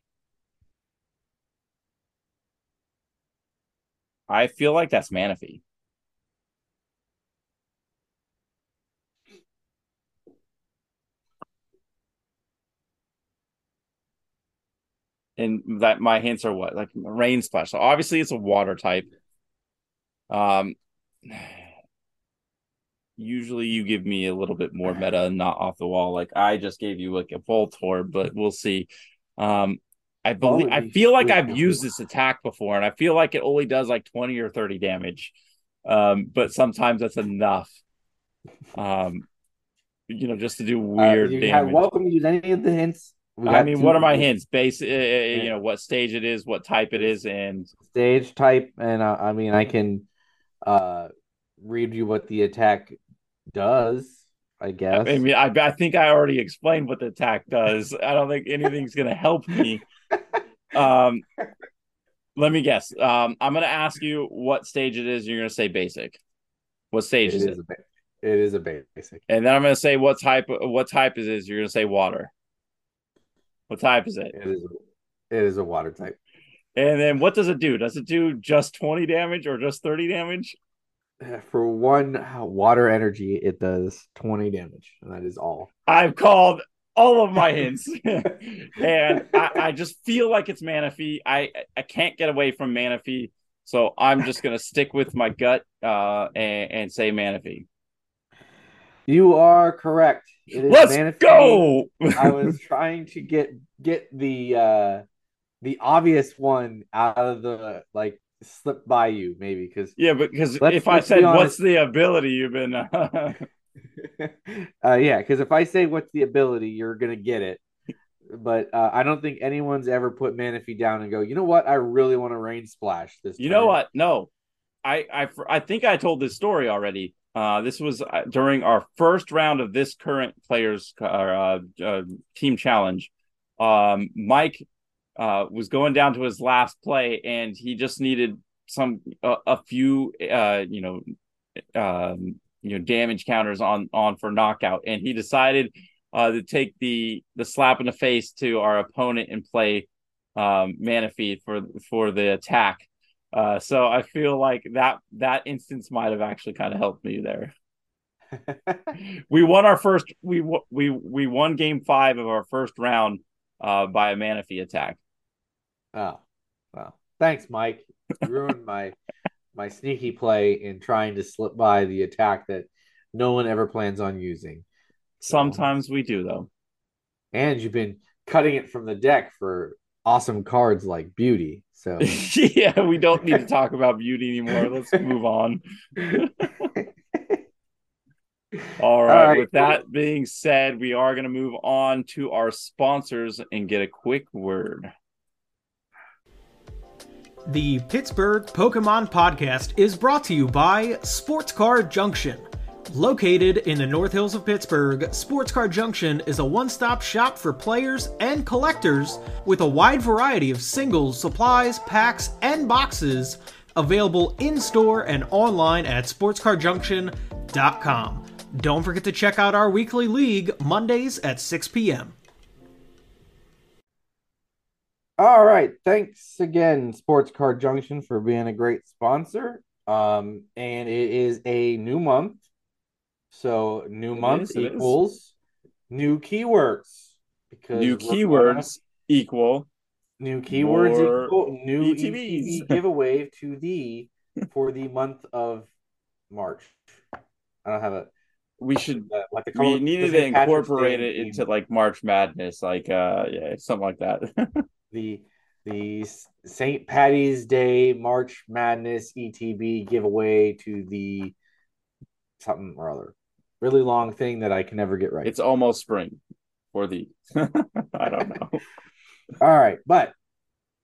I feel like that's Manaphy. And that my hints are what? Like rain splash. So obviously it's a water type. Um usually you give me a little bit more meta and not off the wall. Like I just gave you like a Voltorb, but we'll see. Um I believe I feel like I've used this attack before, and I feel like it only does like 20 or 30 damage. Um, but sometimes that's enough. Um, you know, just to do Uh, weird you damage. have welcome to use any of the hints. I mean, what are my hints? Base, uh, you know, what stage it is, what type it is, and Stage type, and uh, I mean, I can uh read you what the attack does. I guess. I mean, I, I think I already explained what the attack does. I don't think anything's gonna help me. Um, let me guess. Um, I'm gonna ask you what stage it is. You're gonna say basic. What stage it is it? is a ba- it is a basic. And then I'm gonna say what type. What type it is. You're gonna say water. What type is it? It is it is a water type. And then what does it do? Does it do just 20 damage or just 30 damage? For one water energy, it does 20 damage, and that is all. I've called all of my hints, and I, I just feel like it's Manaphy. I I can't get away from Manaphy, so I'm just gonna stick with my gut uh, and, and say Manaphy. You are correct. It is Let's Manaphy. go! I was trying to get get the uh the obvious one out of the like slip by you maybe because yeah, but because if I said what's the ability, you've been uh, uh yeah because if I say what's the ability you're gonna get it but uh, I don't think anyone's ever put Manaphy down and go you know what I really want to rain splash this You know what? No, I I I think I told this story already. Uh, this was uh, during our first round of this current players uh, uh, team challenge. Um, Mike uh, was going down to his last play, and he just needed some a, few uh, you know um, you know damage counters on on for knockout, and he decided uh, to take the the slap in the face to our opponent and play um, Manaphy for for the attack. Uh, so I feel like that that instance might have actually kind of helped me there. We won our first we we we won game five of our first round uh, by a Manaphy attack. oh wow Thanks, Mike. You ruined my my sneaky play in trying to slip by the attack that no one ever plans on using. Sometimes we do though. And you've been cutting it from the deck for awesome cards like Beauty. So yeah, we don't need to talk about Beauty anymore. Let's move on. All right. All right. With that being said, we are going to move on to our sponsors and get a quick word. The Pittsburgh Pokemon Podcast is brought to you by Sports Card Junction. Located in the North Hills of Pittsburgh, Sports Card Junction is a one stop shop for players and collectors with a wide variety of singles, supplies, packs, and boxes available in store and online at sportscardjunction.com. Don't forget to check out our weekly league Mondays at 6 p.m. All right. Thanks again, Sports Card Junction, for being a great sponsor. Um, and it is a new month. So new it month is, equals new keywords. Because new keywords equal new keywords equal new ETBs. ETB giveaway to the for the month of March. I don't have a we should uh, like we needed to incorporate it into like March Madness, like uh yeah, something like that. the the St. Patty's Day March Madness ETB giveaway to the something or other. Really long thing that I can never get right. It's almost spring for the I don't know. All right, but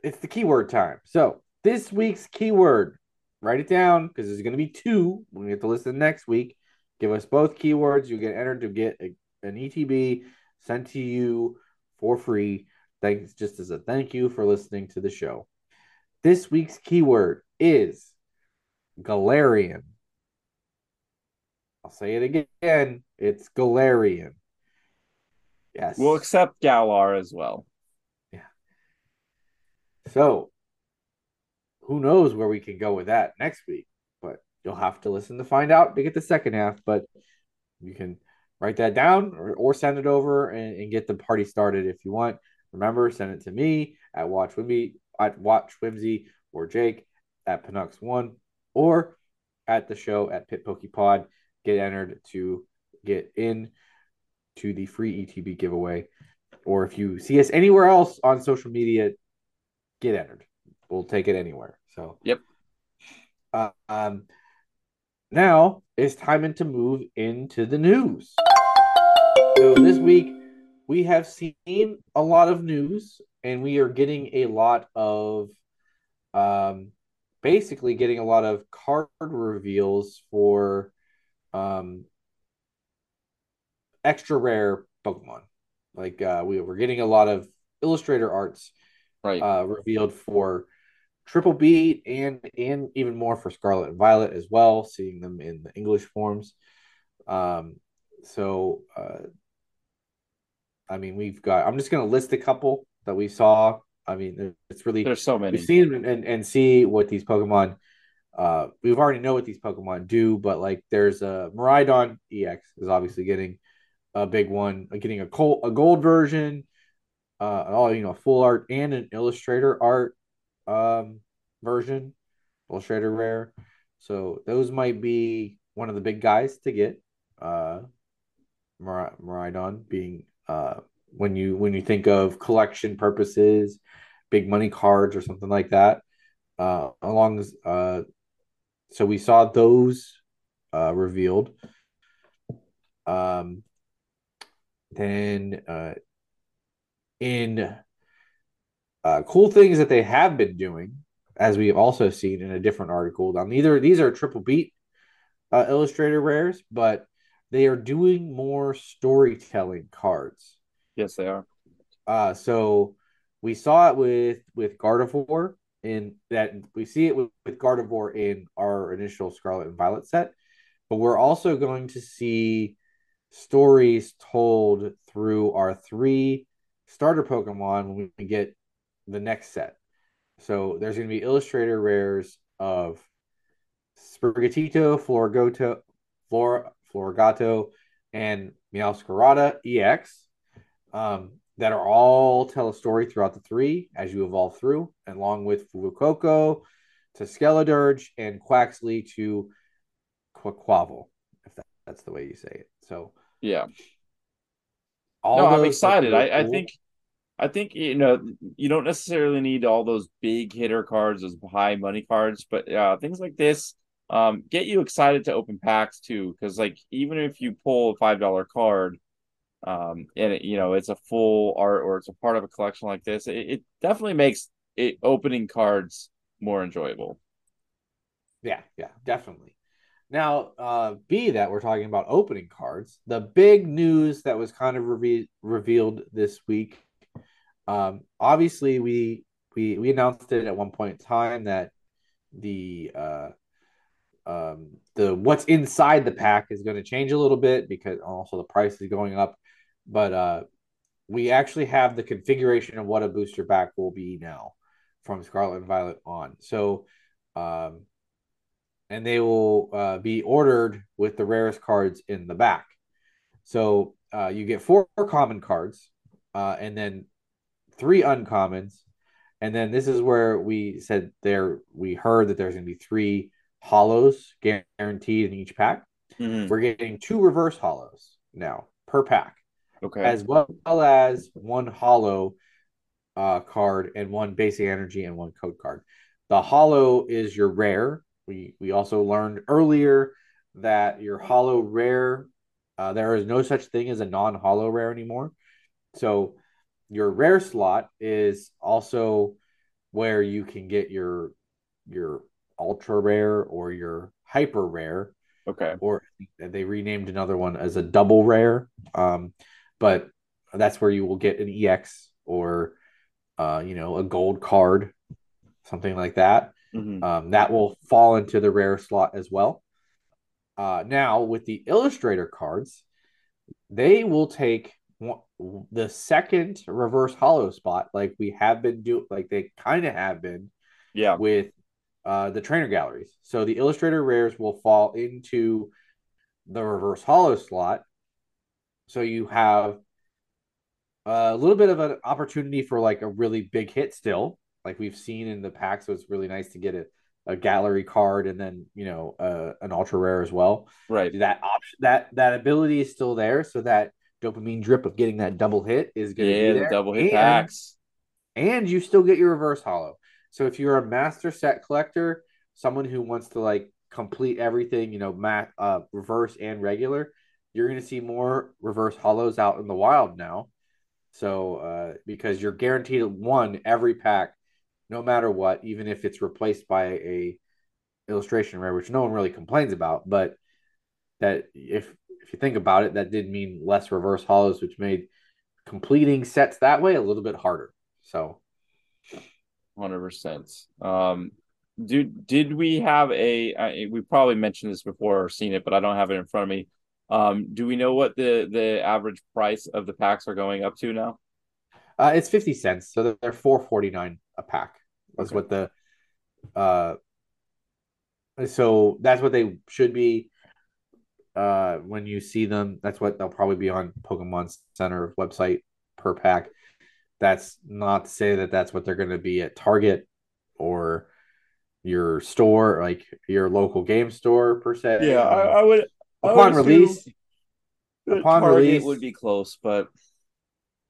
it's the keyword time. So this week's keyword, write it down because there's going to be two. We get to listen next week. Give us both keywords. You get entered to get a, an ETB sent to you for free. Thanks, just as a thank you for listening to the show. This week's keyword is Galarian. I'll say it again. It's Galarian. Yes. We'll accept Galar as well. Yeah. So, who knows where we can go with that next week? But you'll have to listen to find out to get the second half, but you can write that down or, or send it over and, and, get the party started if you want. Remember, send it to me at Watch Whimsy, at Watch Whimsy or Jake at Panux One or at the show at Pit Pokey Pod. Get entered to get in to the free ETB giveaway. Or if you see us anywhere else on social media, get entered. We'll take it anywhere. So, yep. Uh, um, now it's time to move into the news. So this week we have seen a lot of news, and we are getting a lot of, um, basically getting a lot of card reveals for, um, extra rare Pokemon. Like uh, we we're getting a lot of illustrator arts, right, uh, revealed for triple beat and and even more for Scarlet and Violet as well, seeing them in the English forms. Um, so uh, I mean, we've got. I'm just gonna list a couple that we saw. I mean, it's really there's so many. We've seen and and see what these Pokemon. Uh, we've already know what these Pokemon do, but like there's a Miraidon EX is obviously getting a big one, getting a gold a gold version, uh, all you know, full art and an illustrator art um, version, Illustrator Rare. So those might be one of the big guys to get. Uh, Mar- Miraidon being uh, when you when you think of collection purposes, big money cards or something like that. Uh, along uh, so we saw those uh, revealed. Um, then uh, in uh, cool things that they have been doing, as we've also seen in a different article. Now, neither these are triple beat uh, illustrator rares, but they are doing more storytelling cards. Yes, they are. Uh, so we saw it with with Gardevoir in that we see it with, with Gardevoir in our initial Scarlet and Violet set, but we're also going to see stories told through our three starter Pokemon when we get the next set. So there's going to be illustrator rares of Sprigatito, Floragato, Flor, Floragato, and Meowscarada EX. Um, that are all tell a story throughout the three as you evolve through, along with Fuecoco to Skeledirge and Quaxly to Quaquaval, if that, that's the way you say it. So yeah. All no, I'm excited. I, cool. I think I think you know you don't necessarily need all those big hitter cards, those high money cards, but uh, things like this um, get you excited to open packs too. Because like even if you pull a five dollar card, um, and it, you know it's a full art or it's a part of a collection like this, it, it definitely makes it opening cards more enjoyable. Yeah, yeah, definitely. Now, uh, B that we're talking about opening cards. The big news that was kind of reve- revealed this week. Um, obviously, we we we announced it at one point in time that the uh, um, the what's inside the pack is going to change a little bit because also the price is going up. But uh, we actually have the configuration of what a booster pack will be now from Scarlet and Violet on. So, um, and they will uh, be ordered with the rarest cards in the back. So uh, you get four common cards, uh, and then three uncommons, and then this is where we said there we heard that there's going to be three hollows guaranteed in each pack. Mm-hmm. We're getting two reverse hollows now per pack. Okay. As well as one hollow uh, card and one basic energy and one code card. The hollow is your rare. We we also learned earlier that your hollow rare, uh, there is no such thing as a non hollow rare anymore. So your rare slot is also where you can get your your ultra rare or your hyper rare. Okay. Or they renamed another one as a double rare. Um, but that's where you will get an EX or uh, you know, a gold card, something like that. Mm-hmm. Um, that will fall into the rare slot as well. Uh, now with the illustrator cards, they will take the second reverse hollow spot, like we have been doing, like they kind of have been, yeah, with uh, the trainer galleries. So the illustrator rares will fall into the reverse hollow slot. So you have a little bit of an opportunity for like a really big hit still, like we've seen in the pack. So it's really nice to get a, a gallery card and then you know uh, an ultra rare as well. Right. That option, that that ability is still there, so that dopamine drip of getting that double hit is going to yeah, be there. double hit and, packs, and you still get your reverse hollow. So if you're a master set collector, someone who wants to like complete everything, you know, math, uh, reverse and regular, you're going to see more reverse hollows out in the wild now so uh, because you're guaranteed one every pack, no matter what, even if it's replaced by a illustration rare, which no one really complains about, but that if if you think about it, that did mean less reverse hollows, which made completing sets that way a little bit harder. So, hundred percent. Um, did did we have a? I, we probably mentioned this before or seen it, but I don't have it in front of me. Um, do we know what the the average price of the packs are going up to now? Uh, it's fifty cents, so they're four forty nine a pack. That's okay. what the uh, so that's what they should be. Uh, when you see them, that's what they'll probably be on Pokemon Center website per pack. That's not to say that that's what they're going to be at Target or your store, like your local game store per se. Yeah, I, I would upon release. Upon Target release would be close, but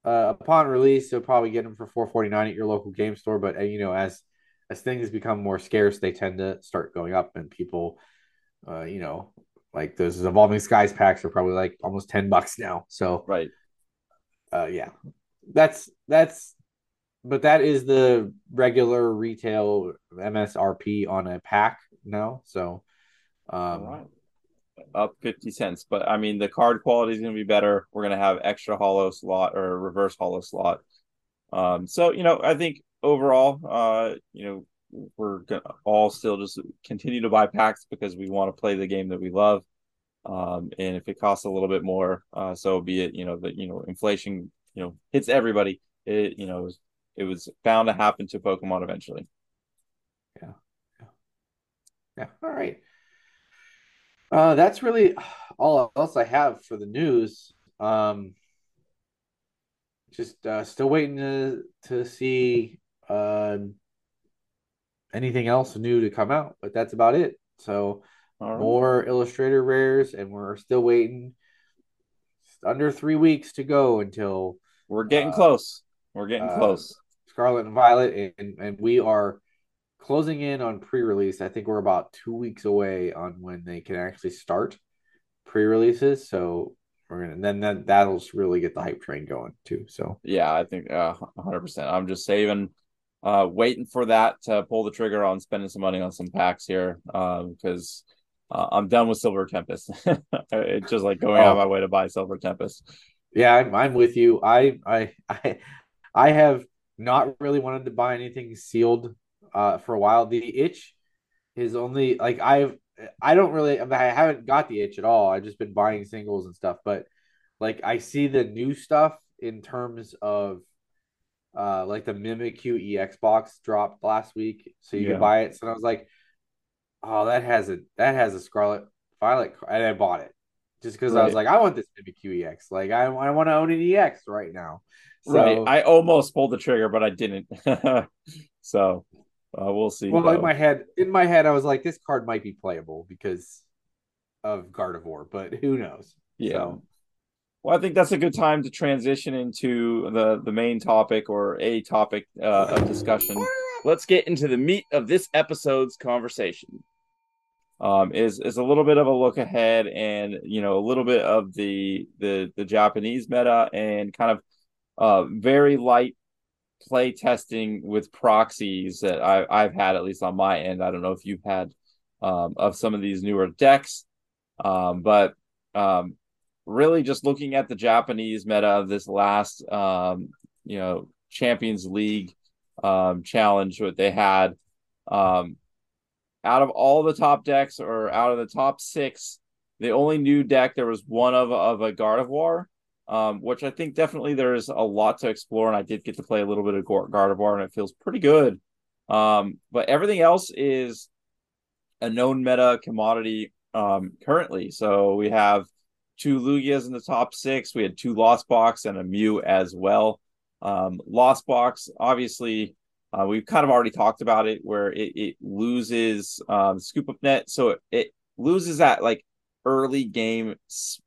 uh, upon release, you'll probably get them for four forty nine at your local game store. But uh, you know, as as things become more scarce, they tend to start going up, and people, uh, you know, like those evolving skies packs are probably like almost ten bucks now. So right, uh, yeah, that's that's, but that is the regular retail MSRP on a pack now. So, um, up 50 cents. But I mean, the card quality is going to be better. We're going to have extra hollow slot or reverse hollow slot. Um, so, you know, I think overall, uh, you know, we're going to all still just continue to buy packs because we want to play the game that we love. Um, and if it costs a little bit more, uh, so be it, you know, that, you know, inflation, you know, hits everybody. It, you know, it was, it was bound to happen to Pokemon eventually. Yeah. Yeah. Yeah. All right. Uh, that's really all else I have for the news. Um, just uh, still waiting to to see um, anything else new to come out, but that's about it. So right. more Illustrator rares, and we're still waiting. Under three weeks to go until we're getting uh, close. We're getting uh, close. Scarlet and Violet, and, and we are closing in on pre-release. I think we're about two weeks away on when they can actually start pre-releases. So we're gonna then that that'll really get the hype train going too. So yeah, I think uh, hundred percent. I'm just saving, uh, waiting for that to pull the trigger on spending some money on some packs here, because um, uh, I'm done with Silver Tempest. it's just like going oh. out of my way to buy Silver Tempest. Yeah, I'm, I'm with you. I I I I have not really wanted to buy anything sealed uh, for a while. The itch is only like I've I don't really I, mean, I haven't got the itch at all. I've just been buying singles and stuff, but like I see the new stuff in terms of uh like the Mimikyu EX box dropped last week, so you yeah. can buy it. So I was like, oh, that has a that has a Scarlet Violet, and I bought it just because right. I was like, I want this Mimikyu EX. Like I I want to own an EX right now. So, right. I almost pulled the trigger, but I didn't. so uh, we'll see. Well, though. in my head, in my head, I was like, this card might be playable because of Gardevoir, but who knows? Yeah. So. Well, I think that's a good time to transition into the the main topic or a topic uh, of discussion. Let's get into the meat of this episode's conversation. Um, is is a little bit of a look ahead, and you know, a little bit of the the the Japanese meta, and kind of uh, very light play testing with proxies that I, I've had at least on my end. I don't know if you've had um, of some of these newer decks, um, but um, really just looking at the Japanese meta of this last, um, you know, Champions League um, challenge what they had. Um, out of all the top decks, or out of the top six, the only new deck there was one of of a Gardevoir um, which I think definitely there's a lot to explore. And I did get to play a little bit of Gardevoir, and it feels pretty good. Um, but everything else is a known meta commodity um, currently. So we have two Lugias in the top six. We had two Lost Box and a Mew as well. Um, Lost Box, obviously, uh, we've kind of already talked about it, where it, it loses um, Scoop Up Net, so it, it loses that like early game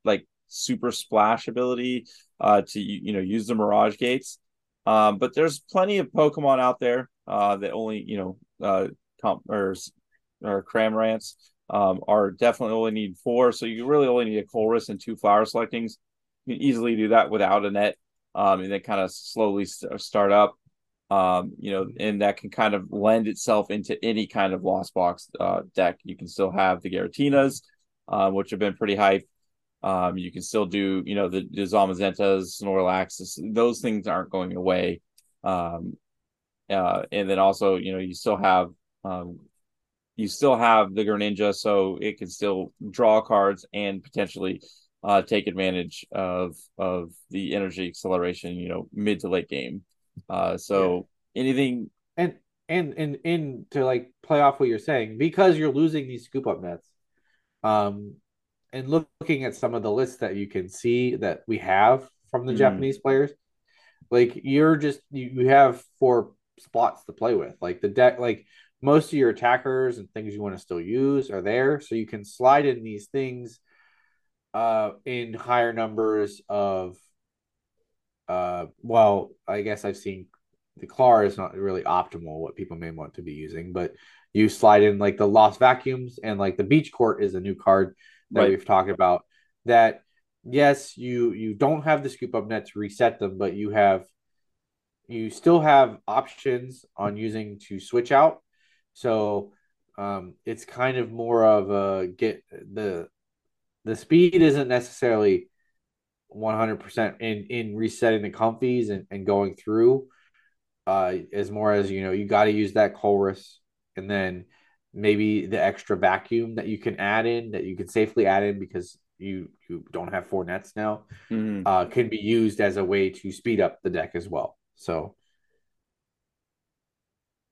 like super splash ability uh, to you know use the Mirage Gates. Um, but there's plenty of Pokemon out there uh, that only you know uh, comp or or Cramorants um, are definitely only need four. So you really only need a Colress and two Flower Selectings. You can easily do that without a net, um, and then kind of slowly st- start up. Um, you know, and that can kind of lend itself into any kind of Lost Box uh, deck. You can still have the Giratinas, uh, which have been pretty hype. Um, you can still do, you know, the, the Zamazentas, Snorlax, those things aren't going away. Um, uh, and then also, you know, you still have, um, you still have the Greninja, so it can still draw cards and potentially uh, take advantage of of the energy acceleration, you know, mid to late game. Uh, so yeah. anything and and and and to like play off what you're saying because you're losing these scoop up nets. Um, and looking at some of the lists that you can see that we have from the mm. Japanese players, like you're just you, you have four spots to play with. Like the deck, like most of your attackers and things you want to still use are there, so you can slide in these things uh in higher numbers of uh well i guess i've seen the clar is not really optimal what people may want to be using but you slide in like the lost vacuums and like the beach court is a new card that right. we've talked about that yes you you don't have the scoop up net to reset them but you have you still have options on using to switch out so um, it's kind of more of a get the the speed isn't necessarily 100% in in resetting the Comfeys and, and going through uh as more as you know you got to use that Colress and then maybe the extra vacuum that you can add in that you can safely add in because you you don't have four nets now mm-hmm. uh, can be used as a way to speed up the deck as well. So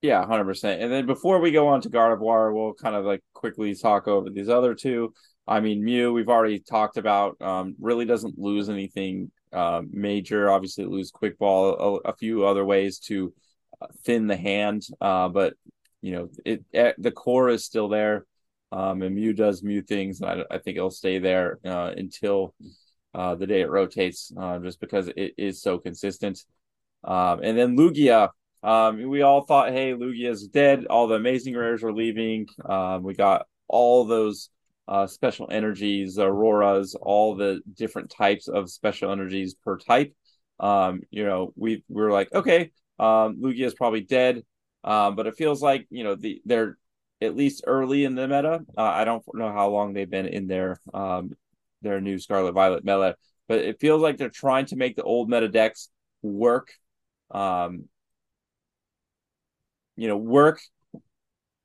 yeah, hundred percent. And then before we go on to Gardevoir, we'll kind of like quickly talk over these other two. I mean, Mew, we've already talked about. Um, really doesn't lose anything um, major. Obviously, lose quick ball, a, a few other ways to uh, thin the hand, uh, but you know, it, it, the core is still there. Um, and Mew does Mew things, and I, I think it'll stay there uh, until uh, the day it rotates, uh, just because it is so consistent. Um, and then Lugia, um, we all thought, hey, Lugia's dead. All the amazing rares are leaving. Um, we got all those uh, special energies, auroras, all the different types of special energies per type. Um, you know, we, we were like, okay, um, Lugia is probably dead. Um, but it feels like you know the they're at least early in the meta. Uh, I don't know how long they've been in their um their new Scarlet Violet meta, but it feels like they're trying to make the old meta decks work. Um, you know, work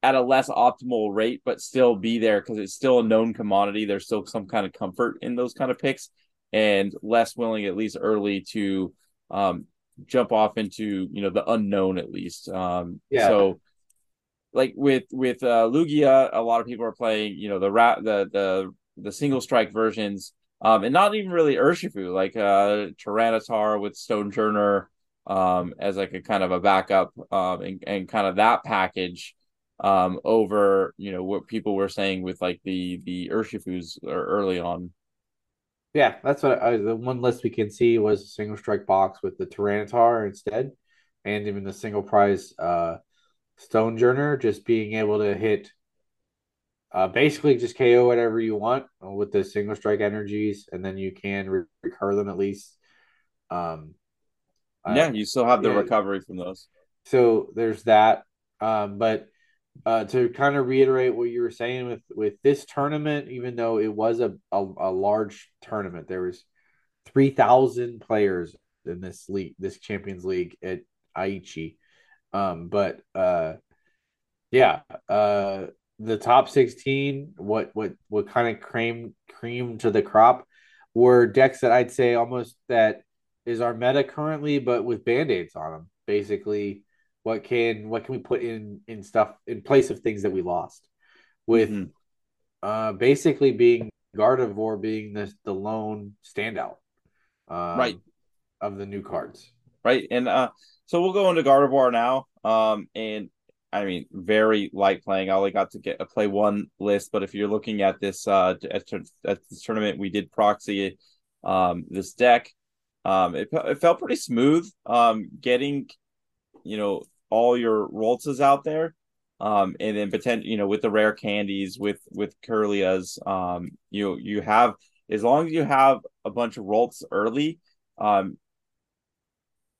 at a less optimal rate, but still be there because it's still a known commodity. There's still some kind of comfort in those kind of picks, and less willing at least early to um, jump off into you know the unknown at least. Um, yeah. So like with with uh, Lugia, a lot of people are playing you know the rat the the the single strike versions, um, and not even really Urshifu like uh Tyranitar with Stonjourner um as like a kind of a backup um and, and kind of that package um over you know what people were saying with like the the Urshifus early on. Yeah, that's what I, the one list we can see was a single strike box with the Tyranitar instead, and even the single prize uh, Stonjourner, just being able to hit uh, basically just KO whatever you want with the single strike energies, and then you can re- recur them at least. Um, yeah, uh, you still have the yeah. recovery from those. So there's that. Um, but uh, to kind of reiterate what you were saying with with this tournament, even though it was a a, a large tournament, there was three thousand players in this league, this Champions League at Aichi. Um, but uh, yeah, uh, the top sixteen, what what what kind of cream cream to the crop, were decks that I'd say almost that is our meta currently, but with band aids on them, basically what can what can we put in in stuff in place of things that we lost? With mm-hmm. uh basically being Gardevoir being the the lone standout um, right. of the new cards. Right and uh so we'll go into Gardevoir now um and I mean very light playing. I only got to get a play one list but if you're looking at this uh at, at this tournament we did proxy um this deck. Um it, it felt pretty smooth um getting you know all your Raltsas out there. Um, and then potential, you know, with the rare candies, with with Kirlias, um, you you have as long as you have a bunch of Ralts early, um,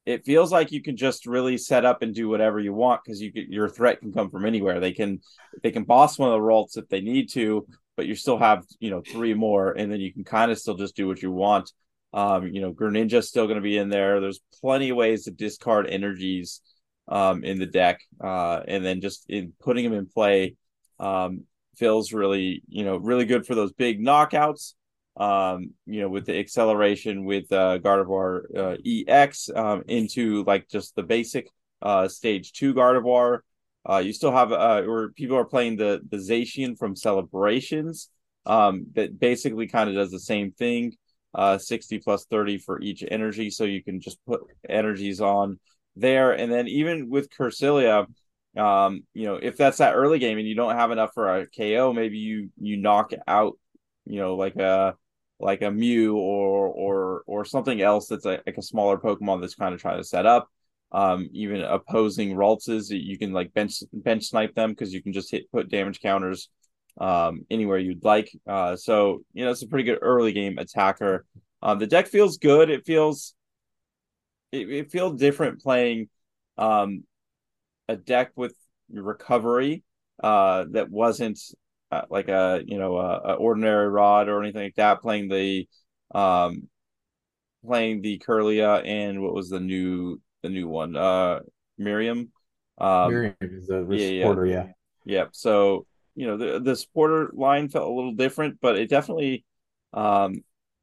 it feels like you can just really set up and do whatever you want because you your threat can come from anywhere. They can they can boss one of the Ralts if they need to, but you still have you know three more, and then you can kind of still just do what you want. Um, you know, Greninja's still going to be in there. There's plenty of ways to discard energies um, in the deck, uh, and then just in putting him in play um, feels really you know really good for those big knockouts. Um, you know, with the acceleration with uh, Gardevoir uh, EX um, into like just the basic uh, stage two Gardevoir. Uh, you still have uh, or people are playing the the Zacian from Celebrations um, that basically kind of does the same thing. Uh, 60 plus 30 for each energy, so you can just put energies on there. And then even with Cursilia, um, you know, if that's that early game and you don't have enough for a KO, maybe you you knock out, you know, like a like a Mew or or or something else that's a, like a smaller Pokemon that's kind of trying to set up. Um, even opposing Raltses, you can like bench bench snipe them because you can just hit put damage counters um anywhere you'd like. Uh, so you know it's a pretty good early game attacker. Um, the deck feels good. It feels it, it feels different playing um, a deck with recovery uh, that wasn't uh, like a you know a, a, ordinary rod or anything like that. Playing the um, playing the Kirlia and what was the new the new one uh Miriam. Um, Miriam is the, the yeah, supporter, yeah. yeah. Yep. So you know the the supporter line felt a little different, but it definitely um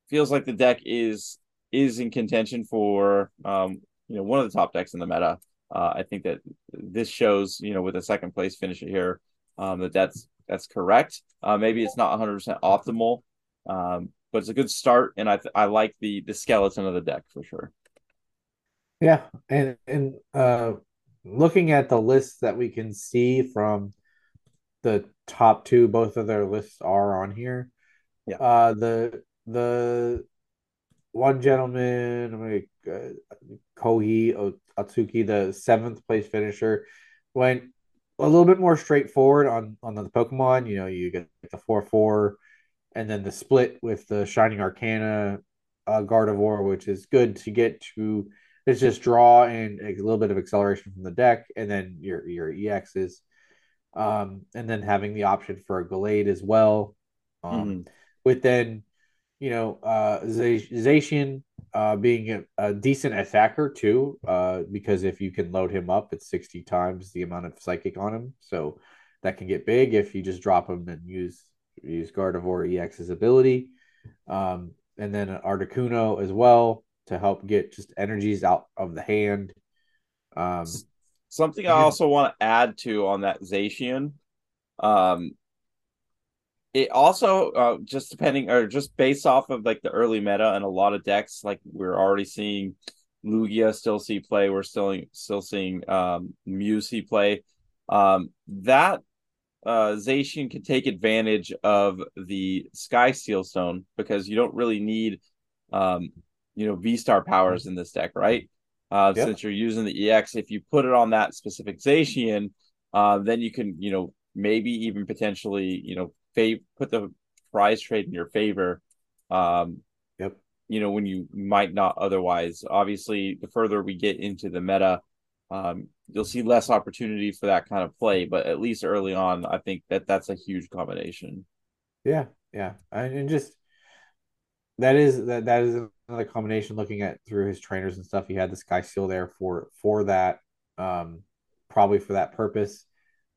feels like the deck is is in contention for um, you know one of the top decks in the meta. Uh, I think that this shows you know with a second place finish here um, that that's that's correct. Uh, maybe it's not 100 percent optimal, um, but it's a good start, and I I like the the skeleton of the deck for sure. Yeah, and and uh, looking at the list that we can see from the top two, both of their lists are on here. Yeah. Uh, the the one gentleman, uh, Kohei Otsuki, the seventh place finisher, went a little bit more straightforward on on the Pokemon. You know, you get the four four, and then the split with the Shining Arcana uh, Gardevoir, which is good to get to. It's just draw and a little bit of acceleration from the deck, and then your your EXs, um, and then having the option for a Gallade as well. Um, mm-hmm. with then you know, uh, Zacian uh, being a, a, decent attacker too, uh, because if you can load him up, it's 60 times the amount of psychic on him. So that can get big if you just drop him and use use Gardevoir EX's ability. Um, and then Articuno as well to help get just energies out of the hand. Um, Something I also want to add to on that Zacian. Um, it also uh, just depending or just based off of like the early meta and a lot of decks like we're already seeing Lugia still see play. We're still still seeing um Mew see play. Um that uh Zacian can take advantage of the Sky Seal Stone because you don't really need um you know V Star powers in this deck right? Uh since you're using the EX if you put it on that specific Zacian uh then you can you know maybe even potentially you know fav- put the prize trade in your favor. Um, yep. You know when you might not otherwise. Obviously, the further we get into the meta, um, you'll see less opportunity for that kind of play. But at least early on, I think that that's a huge combination. Yeah, yeah, and just that is that that is another combination. Looking at through his trainers and stuff, he had this guy still there for for that, um, probably for that purpose,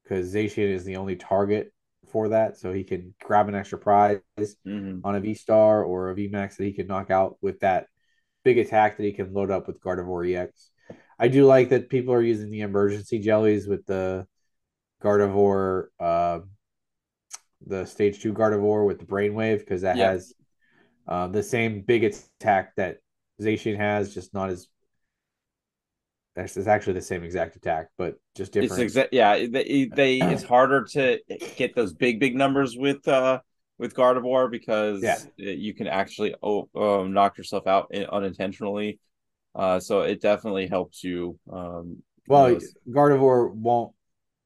because Zacian is the only target for that, so he can grab an extra prize mm-hmm. on a V Star or a V Max that he can knock out with that big attack that he can load up with Gardevoir EX. I do like that people are using the emergency jellies with the Gardevoir, uh, the stage two Gardevoir with the Brainwave because that yep. has uh, the same big attack that Zacian has, just not as it's actually the same exact attack, but just different. It's exa- yeah, they, they it's harder to get those big big numbers with uh with Gardevoir because yeah. you can actually oh, um, knock yourself out unintentionally. Uh, so it definitely helps you. Um, well, you know, Gardevoir won't.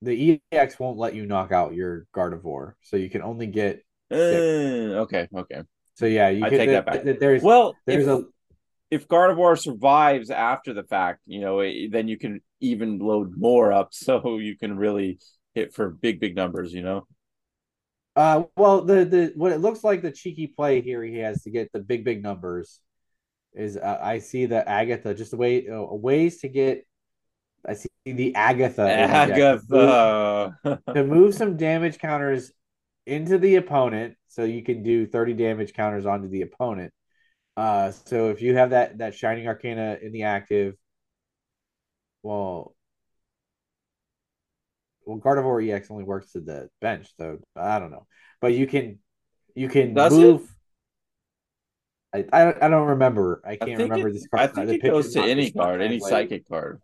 The EX won't let you knock out your Gardevoir, so you can only get. Uh, okay, okay. So yeah, you I can, take that back. There's well, there's if, a if Gardevoir survives after the fact, you know, then you can even load more up, so you can really hit for big, big numbers. You know. Uh, well, the the what it looks like the cheeky play here he has to get the big, big numbers is uh, I see the Agatha just a way uh, ways to get. I see the Agatha. Agatha to move, to move some damage counters into the opponent, so you can do thirty damage counters onto the opponent uh, so if you have that that Shining Arcana in the active, well, well, Gardevoir EX only works to the bench, so I don't know, but you can you can Does move. It? I, I, I don't remember. I can't I remember it, this card. I think it goes to any card, any psychic card.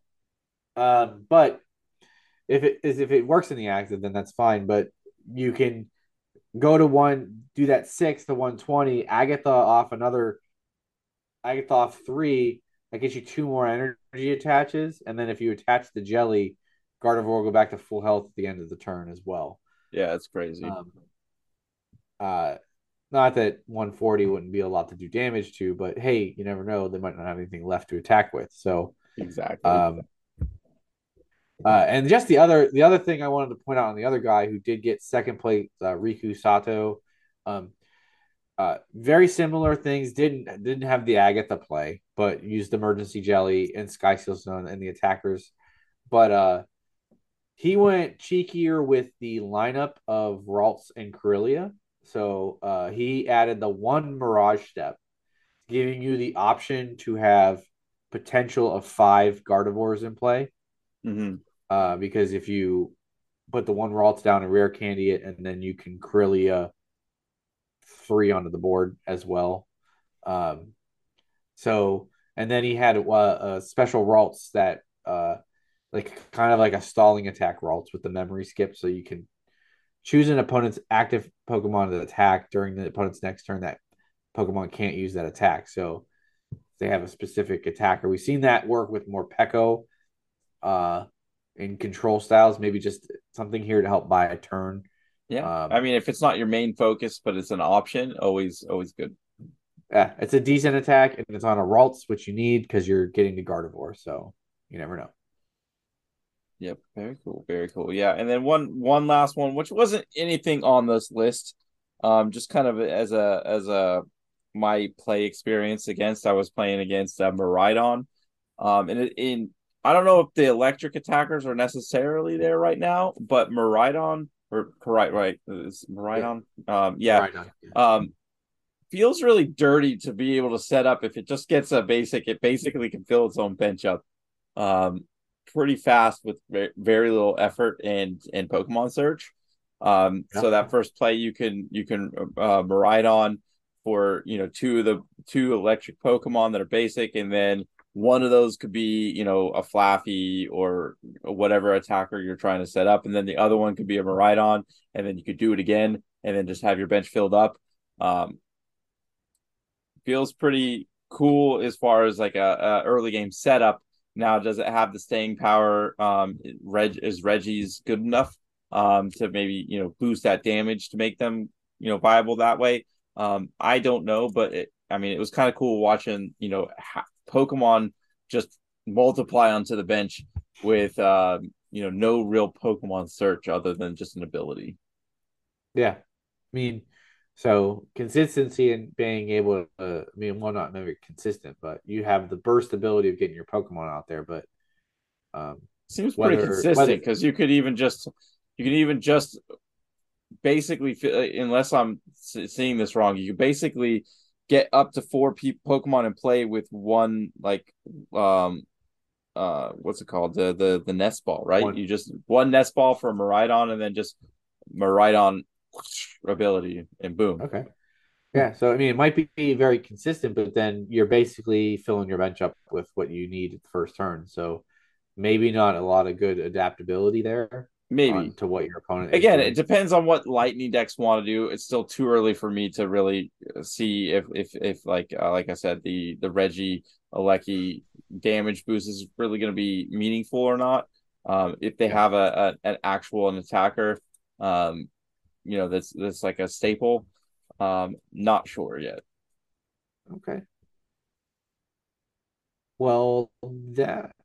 Um, but if it is if it works in the active, then that's fine. But you can go to one, do that six to one twenty, Agatha off another I thought three, that gets you two more energy attaches, and then if you attach the jelly, Gardevoir will go back to full health at the end of the turn as well. Yeah, it's crazy. Um, uh, not that 140 wouldn't be a lot to do damage to, but hey, you never know; they might not have anything left to attack with. So exactly. Um, uh, and just the other the other thing I wanted to point out on the other guy who did get second place, uh, Riku Sato. Um, uh, very similar things. Didn't didn't have the Agatha play, but used emergency jelly and Sky Stone and the attackers. But uh, he went cheekier with the lineup of Ralts and Kirlia. So uh, he added the one Mirage step, giving you the option to have potential of five Gardevoirs in play. Mm-hmm. Uh, because if you put the one Ralts down and rare candy it, and then you can Kirlia three onto the board as well. Um, so and then he had uh, uh, special Ralts that uh, like kind of like a stalling attack Ralts with the memory skip, so you can choose an opponent's active Pokemon to attack during the opponent's next turn. That Pokemon can't use that attack, so they have a specific attacker. We've seen that work with Morpeko uh, in control styles. Maybe just something here to help buy a turn. Yeah, um, I mean, if it's not your main focus, but it's an option, always always good. Yeah, it's a decent attack, and it's on a Ralts, which you need because you're getting the Gardevoir. So you never know. Yep, very cool, very cool. Yeah, and then one one last one, which wasn't anything on this list, um, just kind of as a as a my play experience against. I was playing against uh, Miraidon, um, and in I don't know if the electric attackers are necessarily there right now, but Miraidon or right, right, is Miraidon, yeah. um, yeah, Miraidon, yeah. um, feels really dirty to be able to set up. If it just gets a basic, it basically can fill its own bench up, um, pretty fast with very little effort and and Pokemon search. Um, yeah. so that first play you can you can uh, Miraidon for you know two of the two electric Pokemon that are basic, and then one of those could be you know a Flaaffy or whatever attacker you're trying to set up, and then the other one could be a Miraidon, and then you could do it again, and then just have your bench filled up. Um, feels pretty cool as far as like a, a early game setup. Now, does it have the staying power? Um, Reg is Reggie's good enough um to maybe you know boost that damage to make them you know viable that way. Um, I don't know, but it, I mean, it was kind of cool watching, you know, ha- Pokemon just multiply onto the bench with, uh, you know, no real Pokemon search other than just an ability. Yeah. I mean, so consistency and being able to, I mean, well, not maybe consistent, but you have the burst ability of getting your Pokemon out there, but, um, seems whether, pretty consistent because you could even just, you can even just basically, unless I'm seeing this wrong, you basically get up to four pe- Pokemon and play with one like um uh what's it called? The the the nest ball right? One. you just one nest ball for Miraidon and then just Miraidon ability and boom. Okay. Yeah so I mean it might be very consistent but then you're basically filling your bench up with what you need at the first turn. So maybe not a lot of good adaptability there maybe. to what your opponent again it depends on what lightning decks want to do. It's still too early for me to really uh, see if if if like uh, like i said the the reggie Alecki damage boost is really going to be meaningful or not. Um if they have a, a, an actual an attacker um you know that's that's like a staple um not sure yet. Okay. Well that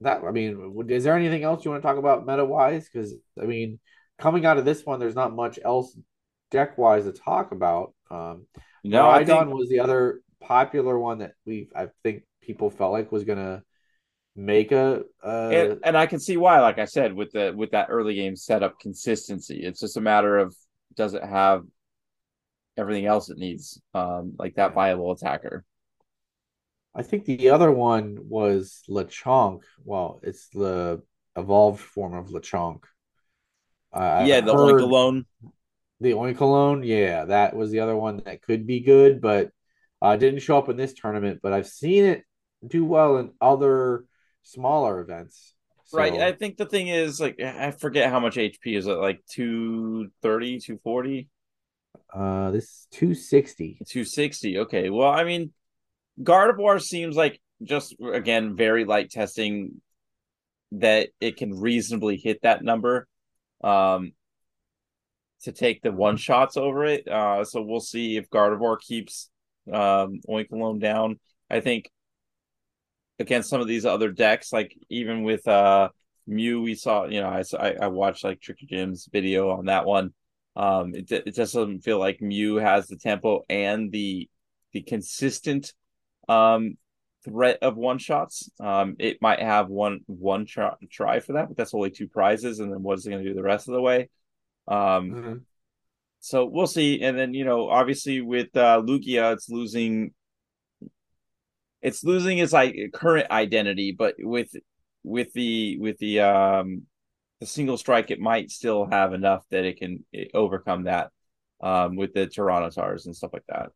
that I mean, is there anything else you want to talk about meta wise? Because I mean, coming out of this one, there's not much else deck wise to talk about. Um, no, Idon think... was the other popular one that we I think people felt like was gonna make a, And, and I can see why. Like I said, with the with that early game setup consistency, it's just a matter of does it have everything else it needs, um, like that viable attacker. I think the other one was Lechonk. Well, it's the evolved form of Lechonk. Uh, yeah, the Oinkologne. The Oinkologne, yeah, that was the other one that could be good, but uh, didn't show up in this tournament. But I've seen it do well in other smaller events. So. Right. I think the thing is, like, I forget how much HP is it, like 230, 240? Uh, this 260. 260. Okay. Well, I mean, Gardevoir seems like just again very light testing that it can reasonably hit that number um to take the one shots over it. Uh so we'll see if Gardevoir keeps um Oinkologne down. I think against some of these other decks, like even with uh Mew, we saw, you know, I I watched like TrickyGym's video on that one. Um, it it just doesn't feel like Mew has the tempo and the the consistent um, threat of one shots. Um, it might have one one try, try for that, but that's only two prizes, and then what is it going to do the rest of the way? Um, mm-hmm. so we'll see. And then you know, obviously with uh, Lugia, it's losing. It's losing its like current identity, but with with the with the um the single strike, it might still have enough that it can overcome that. um, with the Tyranitars and stuff like that.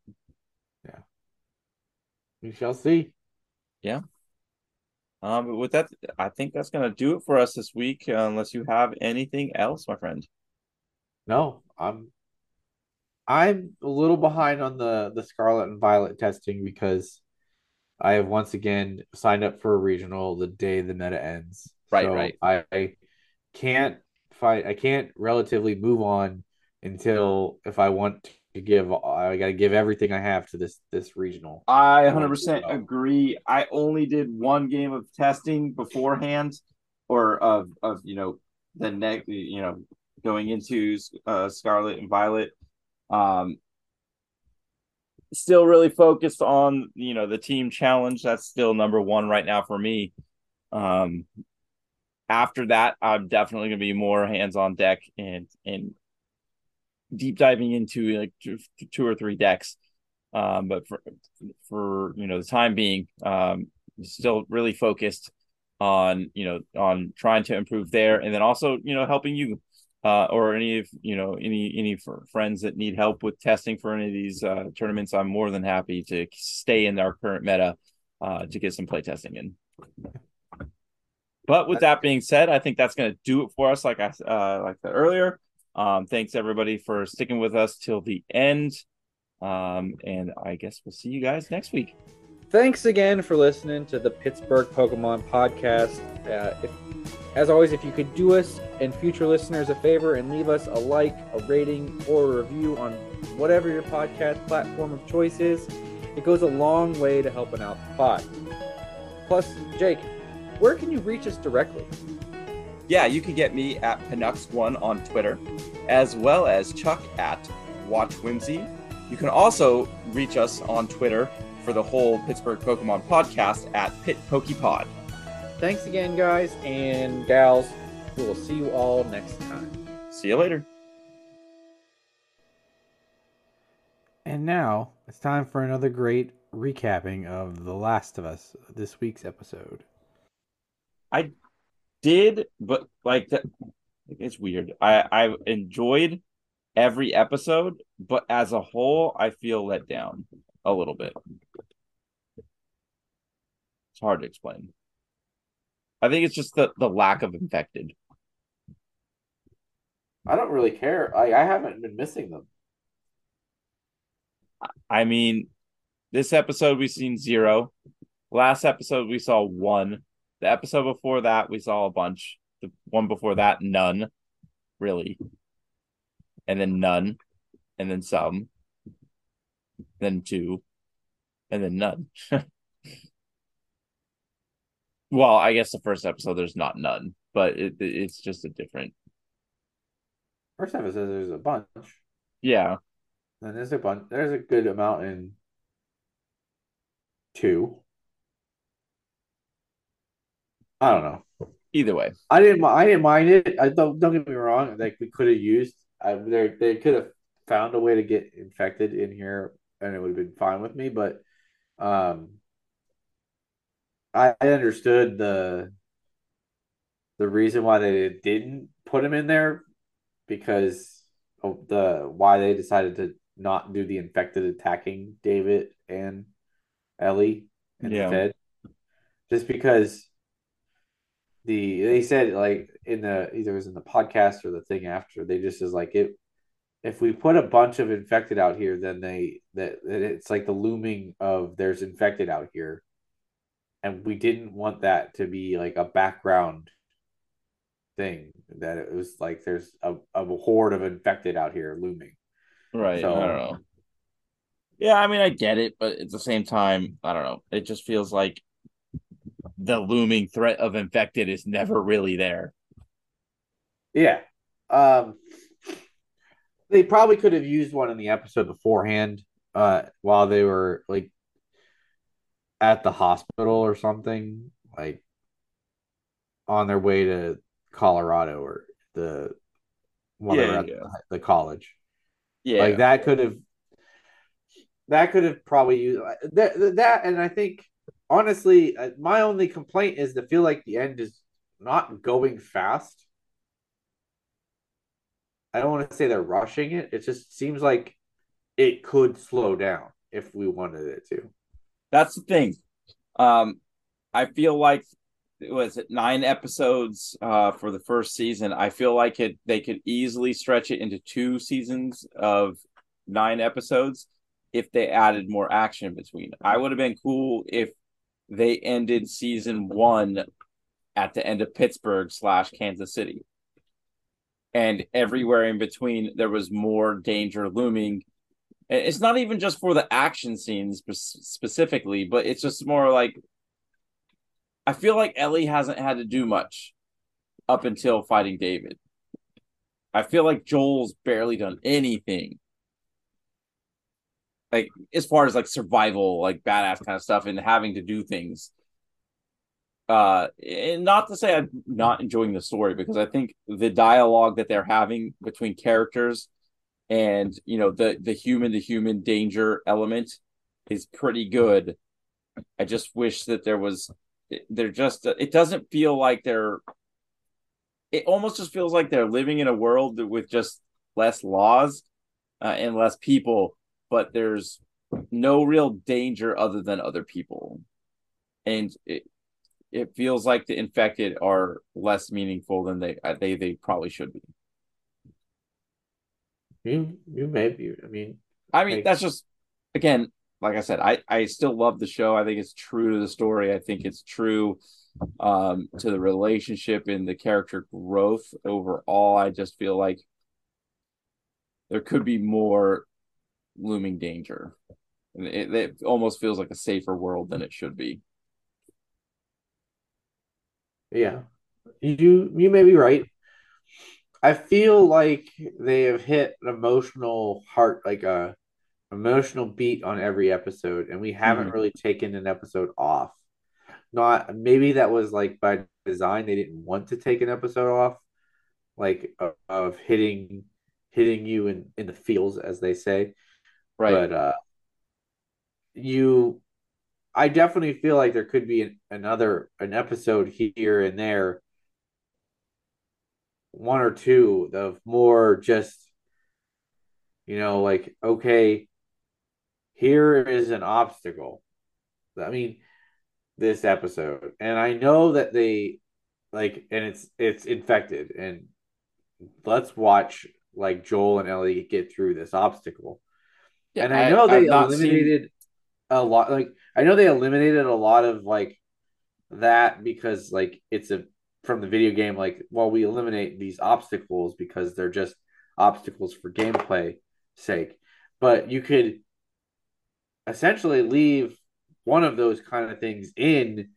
We shall see. Yeah. Um, but with that, I think that's gonna do it for us this week. Uh, unless you have anything else, my friend. No, I'm I'm a little behind on the the Scarlet and Violet testing because I have once again signed up for a regional the day the meta ends. Right, so right. I, I can't fight. I can't relatively move on until if I want to give, I got to give everything I have to this this regional. I 100% agree. I only did one game of testing beforehand, or of of you know the next you know going into uh, Scarlet and Violet. Um, still really focused on you know the team challenge. That's still number one right now for me. Um, after that, I'm definitely going to be more hands on deck and and deep diving into like two, two or three decks. Um, but for for you know the time being, um, still really focused on you know on trying to improve there, and then also you know helping you uh, or any of you know any any friends that need help with testing for any of these uh, tournaments. I'm more than happy to stay in our current meta uh, to get some play testing in. But with that being said, I think that's going to do it for us. Like I uh, like that earlier. Um, thanks everybody for sticking with us till the end. Um, and I guess we'll see you guys next week. Thanks again for listening to the Pittsburgh Pokemon podcast. Uh, if, as always, if you could do us and future listeners a favor and leave us a like, a rating, or a review on whatever your podcast platform of choice is, it goes a long way to helping out the pod. Plus, Jake, where can you reach us directly? Yeah, you can get me at Panux1 on Twitter, as well as Chuck at Watch Whimsy. You can also reach us on Twitter for the whole Pittsburgh Pokemon podcast at Pit Pokepod. Thanks again, guys and gals. We will see you all next time. See you later. And now it's time for another great recapping of The Last of Us, this week's episode. I did, but like that, it's weird. I I enjoyed every episode, but as a whole, I feel let down a little bit. It's hard to explain. I think it's just the the lack of infected. I don't really care. I I haven't been missing them. I mean, this episode we've seen zero. Last episode we saw one. The episode before that, we saw a bunch. The one before that, none, really. And then none, and then some, then two, and then none. well, I guess the first episode there's not none, but it, it's just a different. First episode there's a bunch. Yeah. And there's a bunch. There's a good amount in two. I don't know. Either way, I didn't. I didn't mind it. I don't. Don't get me wrong. Like we could have used. I they they could have found a way to get infected in here, and it would have been fine with me. But, um, I, I understood the the reason why they didn't put him in there because of the why they decided to not do the infected attacking David and Ellie and Yeah. Fed. Just because the they said like in the either it was in the podcast or the thing after they just is like it if we put a bunch of infected out here then they that, that it's like the looming of there's infected out here and we didn't want that to be like a background thing that it was like there's a, a horde of infected out here looming right? So- I don't know. Yeah, I mean, I get it, but at the same time, I don't know. It just feels like the looming threat of infected is never really there. Yeah. Um they probably could have used one in the episode beforehand, uh, while they were like at the hospital or something, like on their way to Colorado or the they Yeah, at yeah. the, the college. Yeah, Like that could have that could have probably used that that and I think honestly uh, my only complaint is to feel like the end is not going fast I don't want to say they're rushing it. It just seems like it could slow down if we wanted it to. That's the thing. Um, I feel like was it nine episodes uh, for the first season. I feel like it they could easily stretch it into two seasons of nine episodes if they added more action between. I would have been cool if they ended season one at the end of Pittsburgh slash Kansas City. And everywhere in between, there was more danger looming. It's not even just for the action scenes specifically, but it's just more like I feel like Ellie hasn't had to do much up until fighting David. I feel like Joel's barely done anything. Like as far as like survival, like badass kind of stuff and having to do things. Uh and not to say I'm not enjoying the story because I think the dialogue that they're having between characters and you know the the human to human danger element is pretty good. I just wish that there was they're just it doesn't feel like they're it almost just feels like they're living in a world with just less laws uh, and less people but there's no real danger other than other people and it it feels like the infected are less meaningful than they uh, they they probably should be you you may be i mean i mean like, that's just again like I said, I I still love the show. I think it's true to the story. I think it's true um, to the relationship and the character growth overall. I just feel like there could be more looming danger. It, it almost feels like a safer world than it should be. Yeah, you you may be right. I feel like they have hit an emotional heart, like a emotional beat on every episode, and we haven't mm-hmm. really taken an episode off. Not maybe that was like by design; they didn't want to take an episode off, like of, of hitting hitting you in in the feels, as they say. Right. But uh, you, I definitely feel like there could be an, another an episode here and there, one or two of more just you know like okay here is an obstacle. I mean, this episode, and I know that they like, and it's it's infected, and let's watch like Joel and Ellie get through this obstacle. Yeah, and I know I, they eliminated seen... a lot. Like I know they eliminated a lot of like that because like it's a from the video game. Like, well, we eliminate these obstacles because they're just obstacles for gameplay sake. But you could essentially leave one of those kind of things in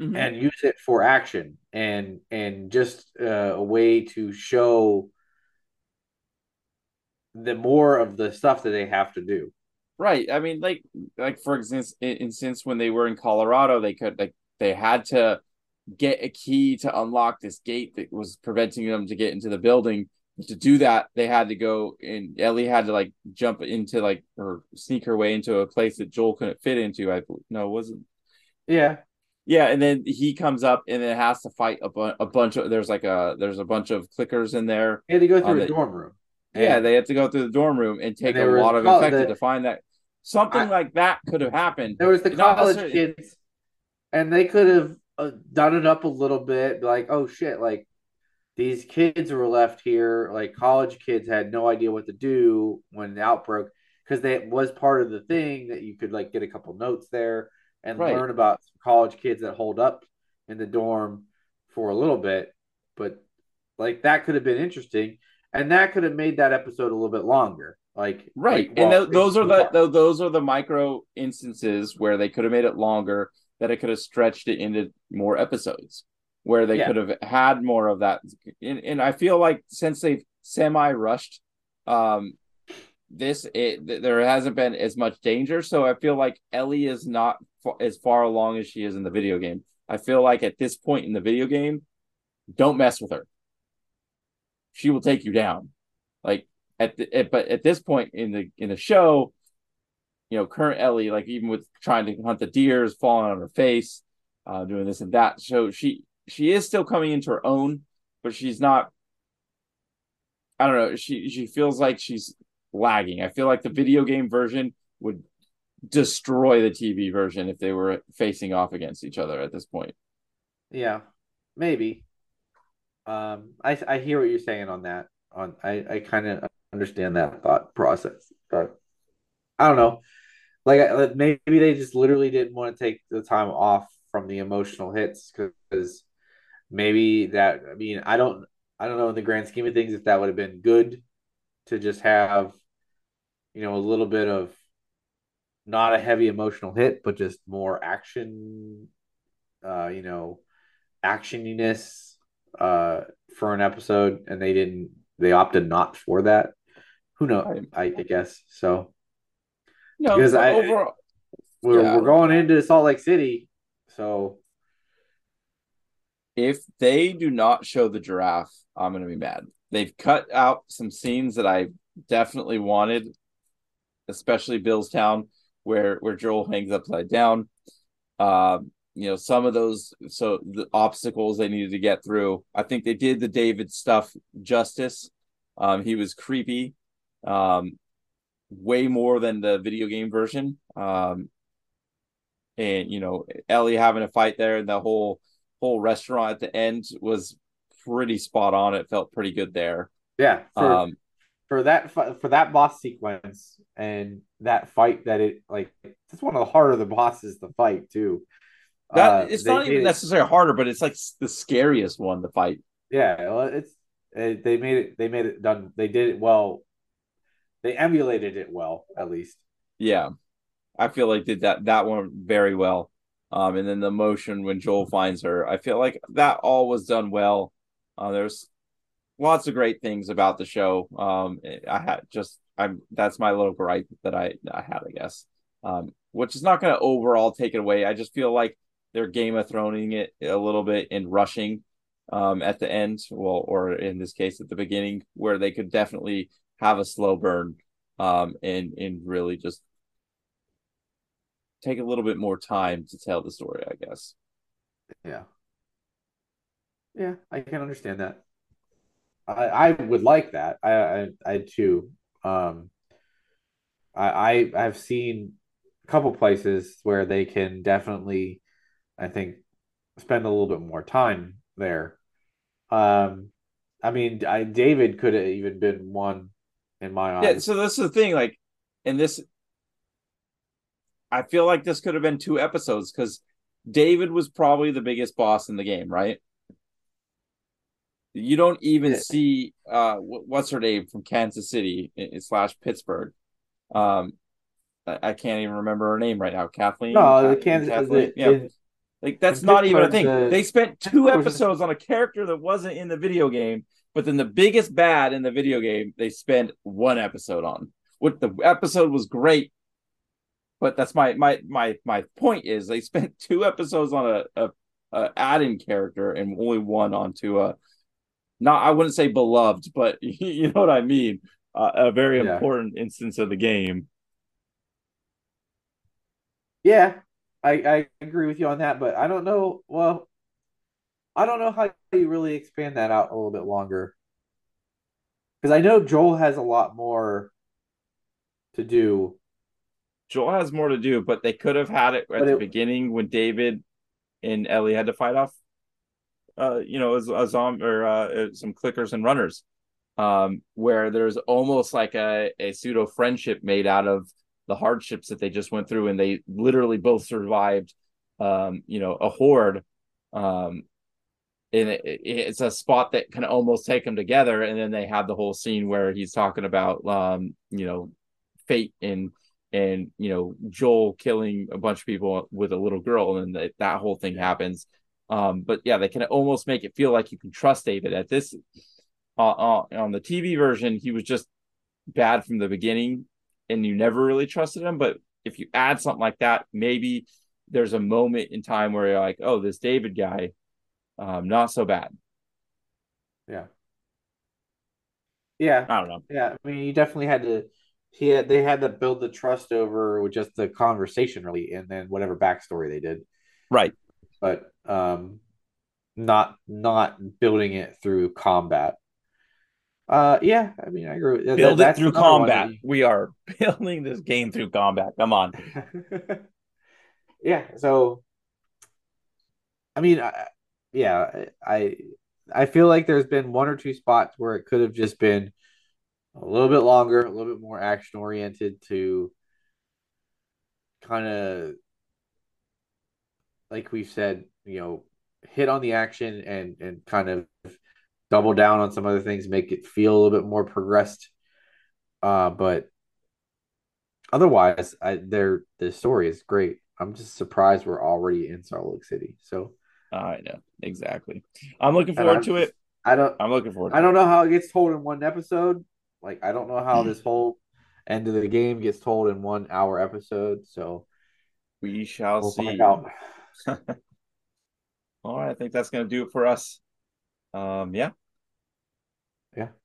mm-hmm. and use it for action and and just uh, a way to show the more of the stuff that they have to do right i mean like like for instance instance when they were in colorado they could like they had to get a key to unlock this gate that was preventing them to get into the building to do that, they had to go and Ellie had to like jump into like or sneak her way into a place that Joel couldn't fit into. I no, it wasn't. Yeah, yeah, and then he comes up and then has to fight a, bu- a bunch of. There's like a there's a bunch of clickers in there. He had to go through a dorm room. Yeah, they had to go through the dorm room and take and a lot of infected the, to find that something I, like that could have happened. There was the college kids, and they could have uh, done it up a little bit, like oh shit, like these kids were left here like college kids had no idea what to do when the outbreak because that was part of the thing that you could like get a couple notes there and right. learn about college kids that hold up in the dorm for a little bit but like that could have been interesting and that could have made that episode a little bit longer like right like, and th- those are the th- those are the micro instances where they could have made it longer that it could have stretched it into more episodes where they yeah. could have had more of that. And, and I feel like since they've semi rushed um, this, it, there hasn't been as much danger. So I feel like Ellie is not f- as far along as she is in the video game. I feel like at this point in the video game, don't mess with her. She will take you down. Like at, the, at but at this point in the in the show, you know, current Ellie, like even with trying to hunt the deers, falling on her face, uh, doing this and that. So she she is still coming into her own, but she's not I don't know. She she feels like she's lagging. I feel like the video game version would destroy the TV version if they were facing off against each other at this point. Yeah, maybe. Um, I I hear what you're saying on that. On I I kind of understand that thought process, but I don't know. Like maybe they just literally didn't want to take the time off from the emotional hits because maybe that. I mean, I don't I don't know in the grand scheme of things if that would have been good to just have, you know, a little bit of not a heavy emotional hit, but just more action, uh, you know, actioniness uh, for an episode, and they didn't. They opted not for that. Who knows? I, I guess so. No, because I overall, we're yeah. we're going into Salt Lake City, so if they do not show the giraffe, I'm gonna be mad. They've cut out some scenes that I definitely wanted, especially Billstown where where Joel hangs upside down. Um, you know, some of those so the obstacles they needed to get through. I think they did the David stuff justice. Um, he was creepy, um, way more than the video game version. Um, and you know, Ellie having a fight there, and the whole whole restaurant at the end was pretty spot on. It felt pretty good there. Yeah. For, um, for that for that boss sequence and that fight that it like it's one of the harder the bosses to fight too. That uh, it's not even necessarily harder, but it's like the scariest one to fight. Yeah, well, it's it, they made it. They made it done. They did it well. They emulated it well, at least. Yeah, I feel like did that that one very well. Um, and then the motion when Joel finds her, I feel like that all was done well. Uh, there's lots of great things about the show. Um, I had just I'm that's my little gripe that I I had, I guess. Um, which is not going to overall take it away. I just feel like they're Game of Throning it a little bit and rushing um, at the end, well, or in this case at the beginning, where they could definitely have a slow burn um, and and really just take a little bit more time to tell the story. I guess. Yeah. Yeah, I can understand that. I, I would like that. I, I, I too. Um, I, I have seen a couple places where they can definitely, I think, spend a little bit more time there. Um, I mean, I David could have even been one in my eyes. Yeah. So that's the thing. Like, in this, I feel like this could have been two episodes because David was probably the biggest boss in the game, right? You don't even see uh what's her name from Kansas City slash Pittsburgh. Um, I, can't even remember her name right now. Kathleen. No, the Kansas. Kathleen? yeah. Like that's not even a thing. The, they spent two episodes on a character that wasn't in the video game, but then the biggest bad in the video game they spent one episode on. What the episode was great, but that's my my my my point is they spent two episodes on a, a, a add-in character and only one onto a not I wouldn't say beloved, but you know what I mean. Uh, a very yeah. important instance of the game. Yeah, I, I agree with you on that, but I don't know. Well, I don't know how you really expand that out a little bit longer. Because I know Joel has a lot more to do. Joel has more to do, but they could have had it at but the it, beginning when David and Ellie had to fight off uh, you know, a, a zombie or uh, some clickers and runners, um, where there's almost like a, a pseudo friendship made out of the hardships that they just went through, and they literally both survived, um, you know, a horde. Um, and it, it's a spot that can almost take them together, and then they have the whole scene where he's talking about, um, you know, fate and and you know Joel killing a bunch of people with a little girl, and that, that whole thing happens um, but yeah, they can almost make it feel like you can trust David. At this, uh, uh, on the TV version, he was just bad from the beginning, and you never really trusted him. But if you add something like that, maybe there's a moment in time where you're like, oh, this David guy, um, not so bad. Yeah. Yeah. I don't know. Yeah. I mean, you definitely had to, he had, they had to build the trust over with just the conversation, really, and then whatever backstory they did. Right but um, not not building it through combat. Uh, yeah, I mean, I agree. That, Build that, it through combat. We are building this game through combat. Come on. yeah. So, I mean, I, yeah, I I feel like there's been one or two spots where it could have just been a little bit longer, a little bit more action oriented to kind of like we've said, you know, hit on the action and and kind of double down on some other things, make it feel a little bit more progressed. Uh, but otherwise, I their the story is great. I'm just surprised we're already in Salt Lake City. So I know exactly. I'm looking forward to it. I don't. I'm looking forward. I don't know how it gets told in one episode. Like I don't know how this whole end of the game gets told in one hour episode. So we shall we'll see. All right, I think that's going to do it for us. Um, yeah. Yeah.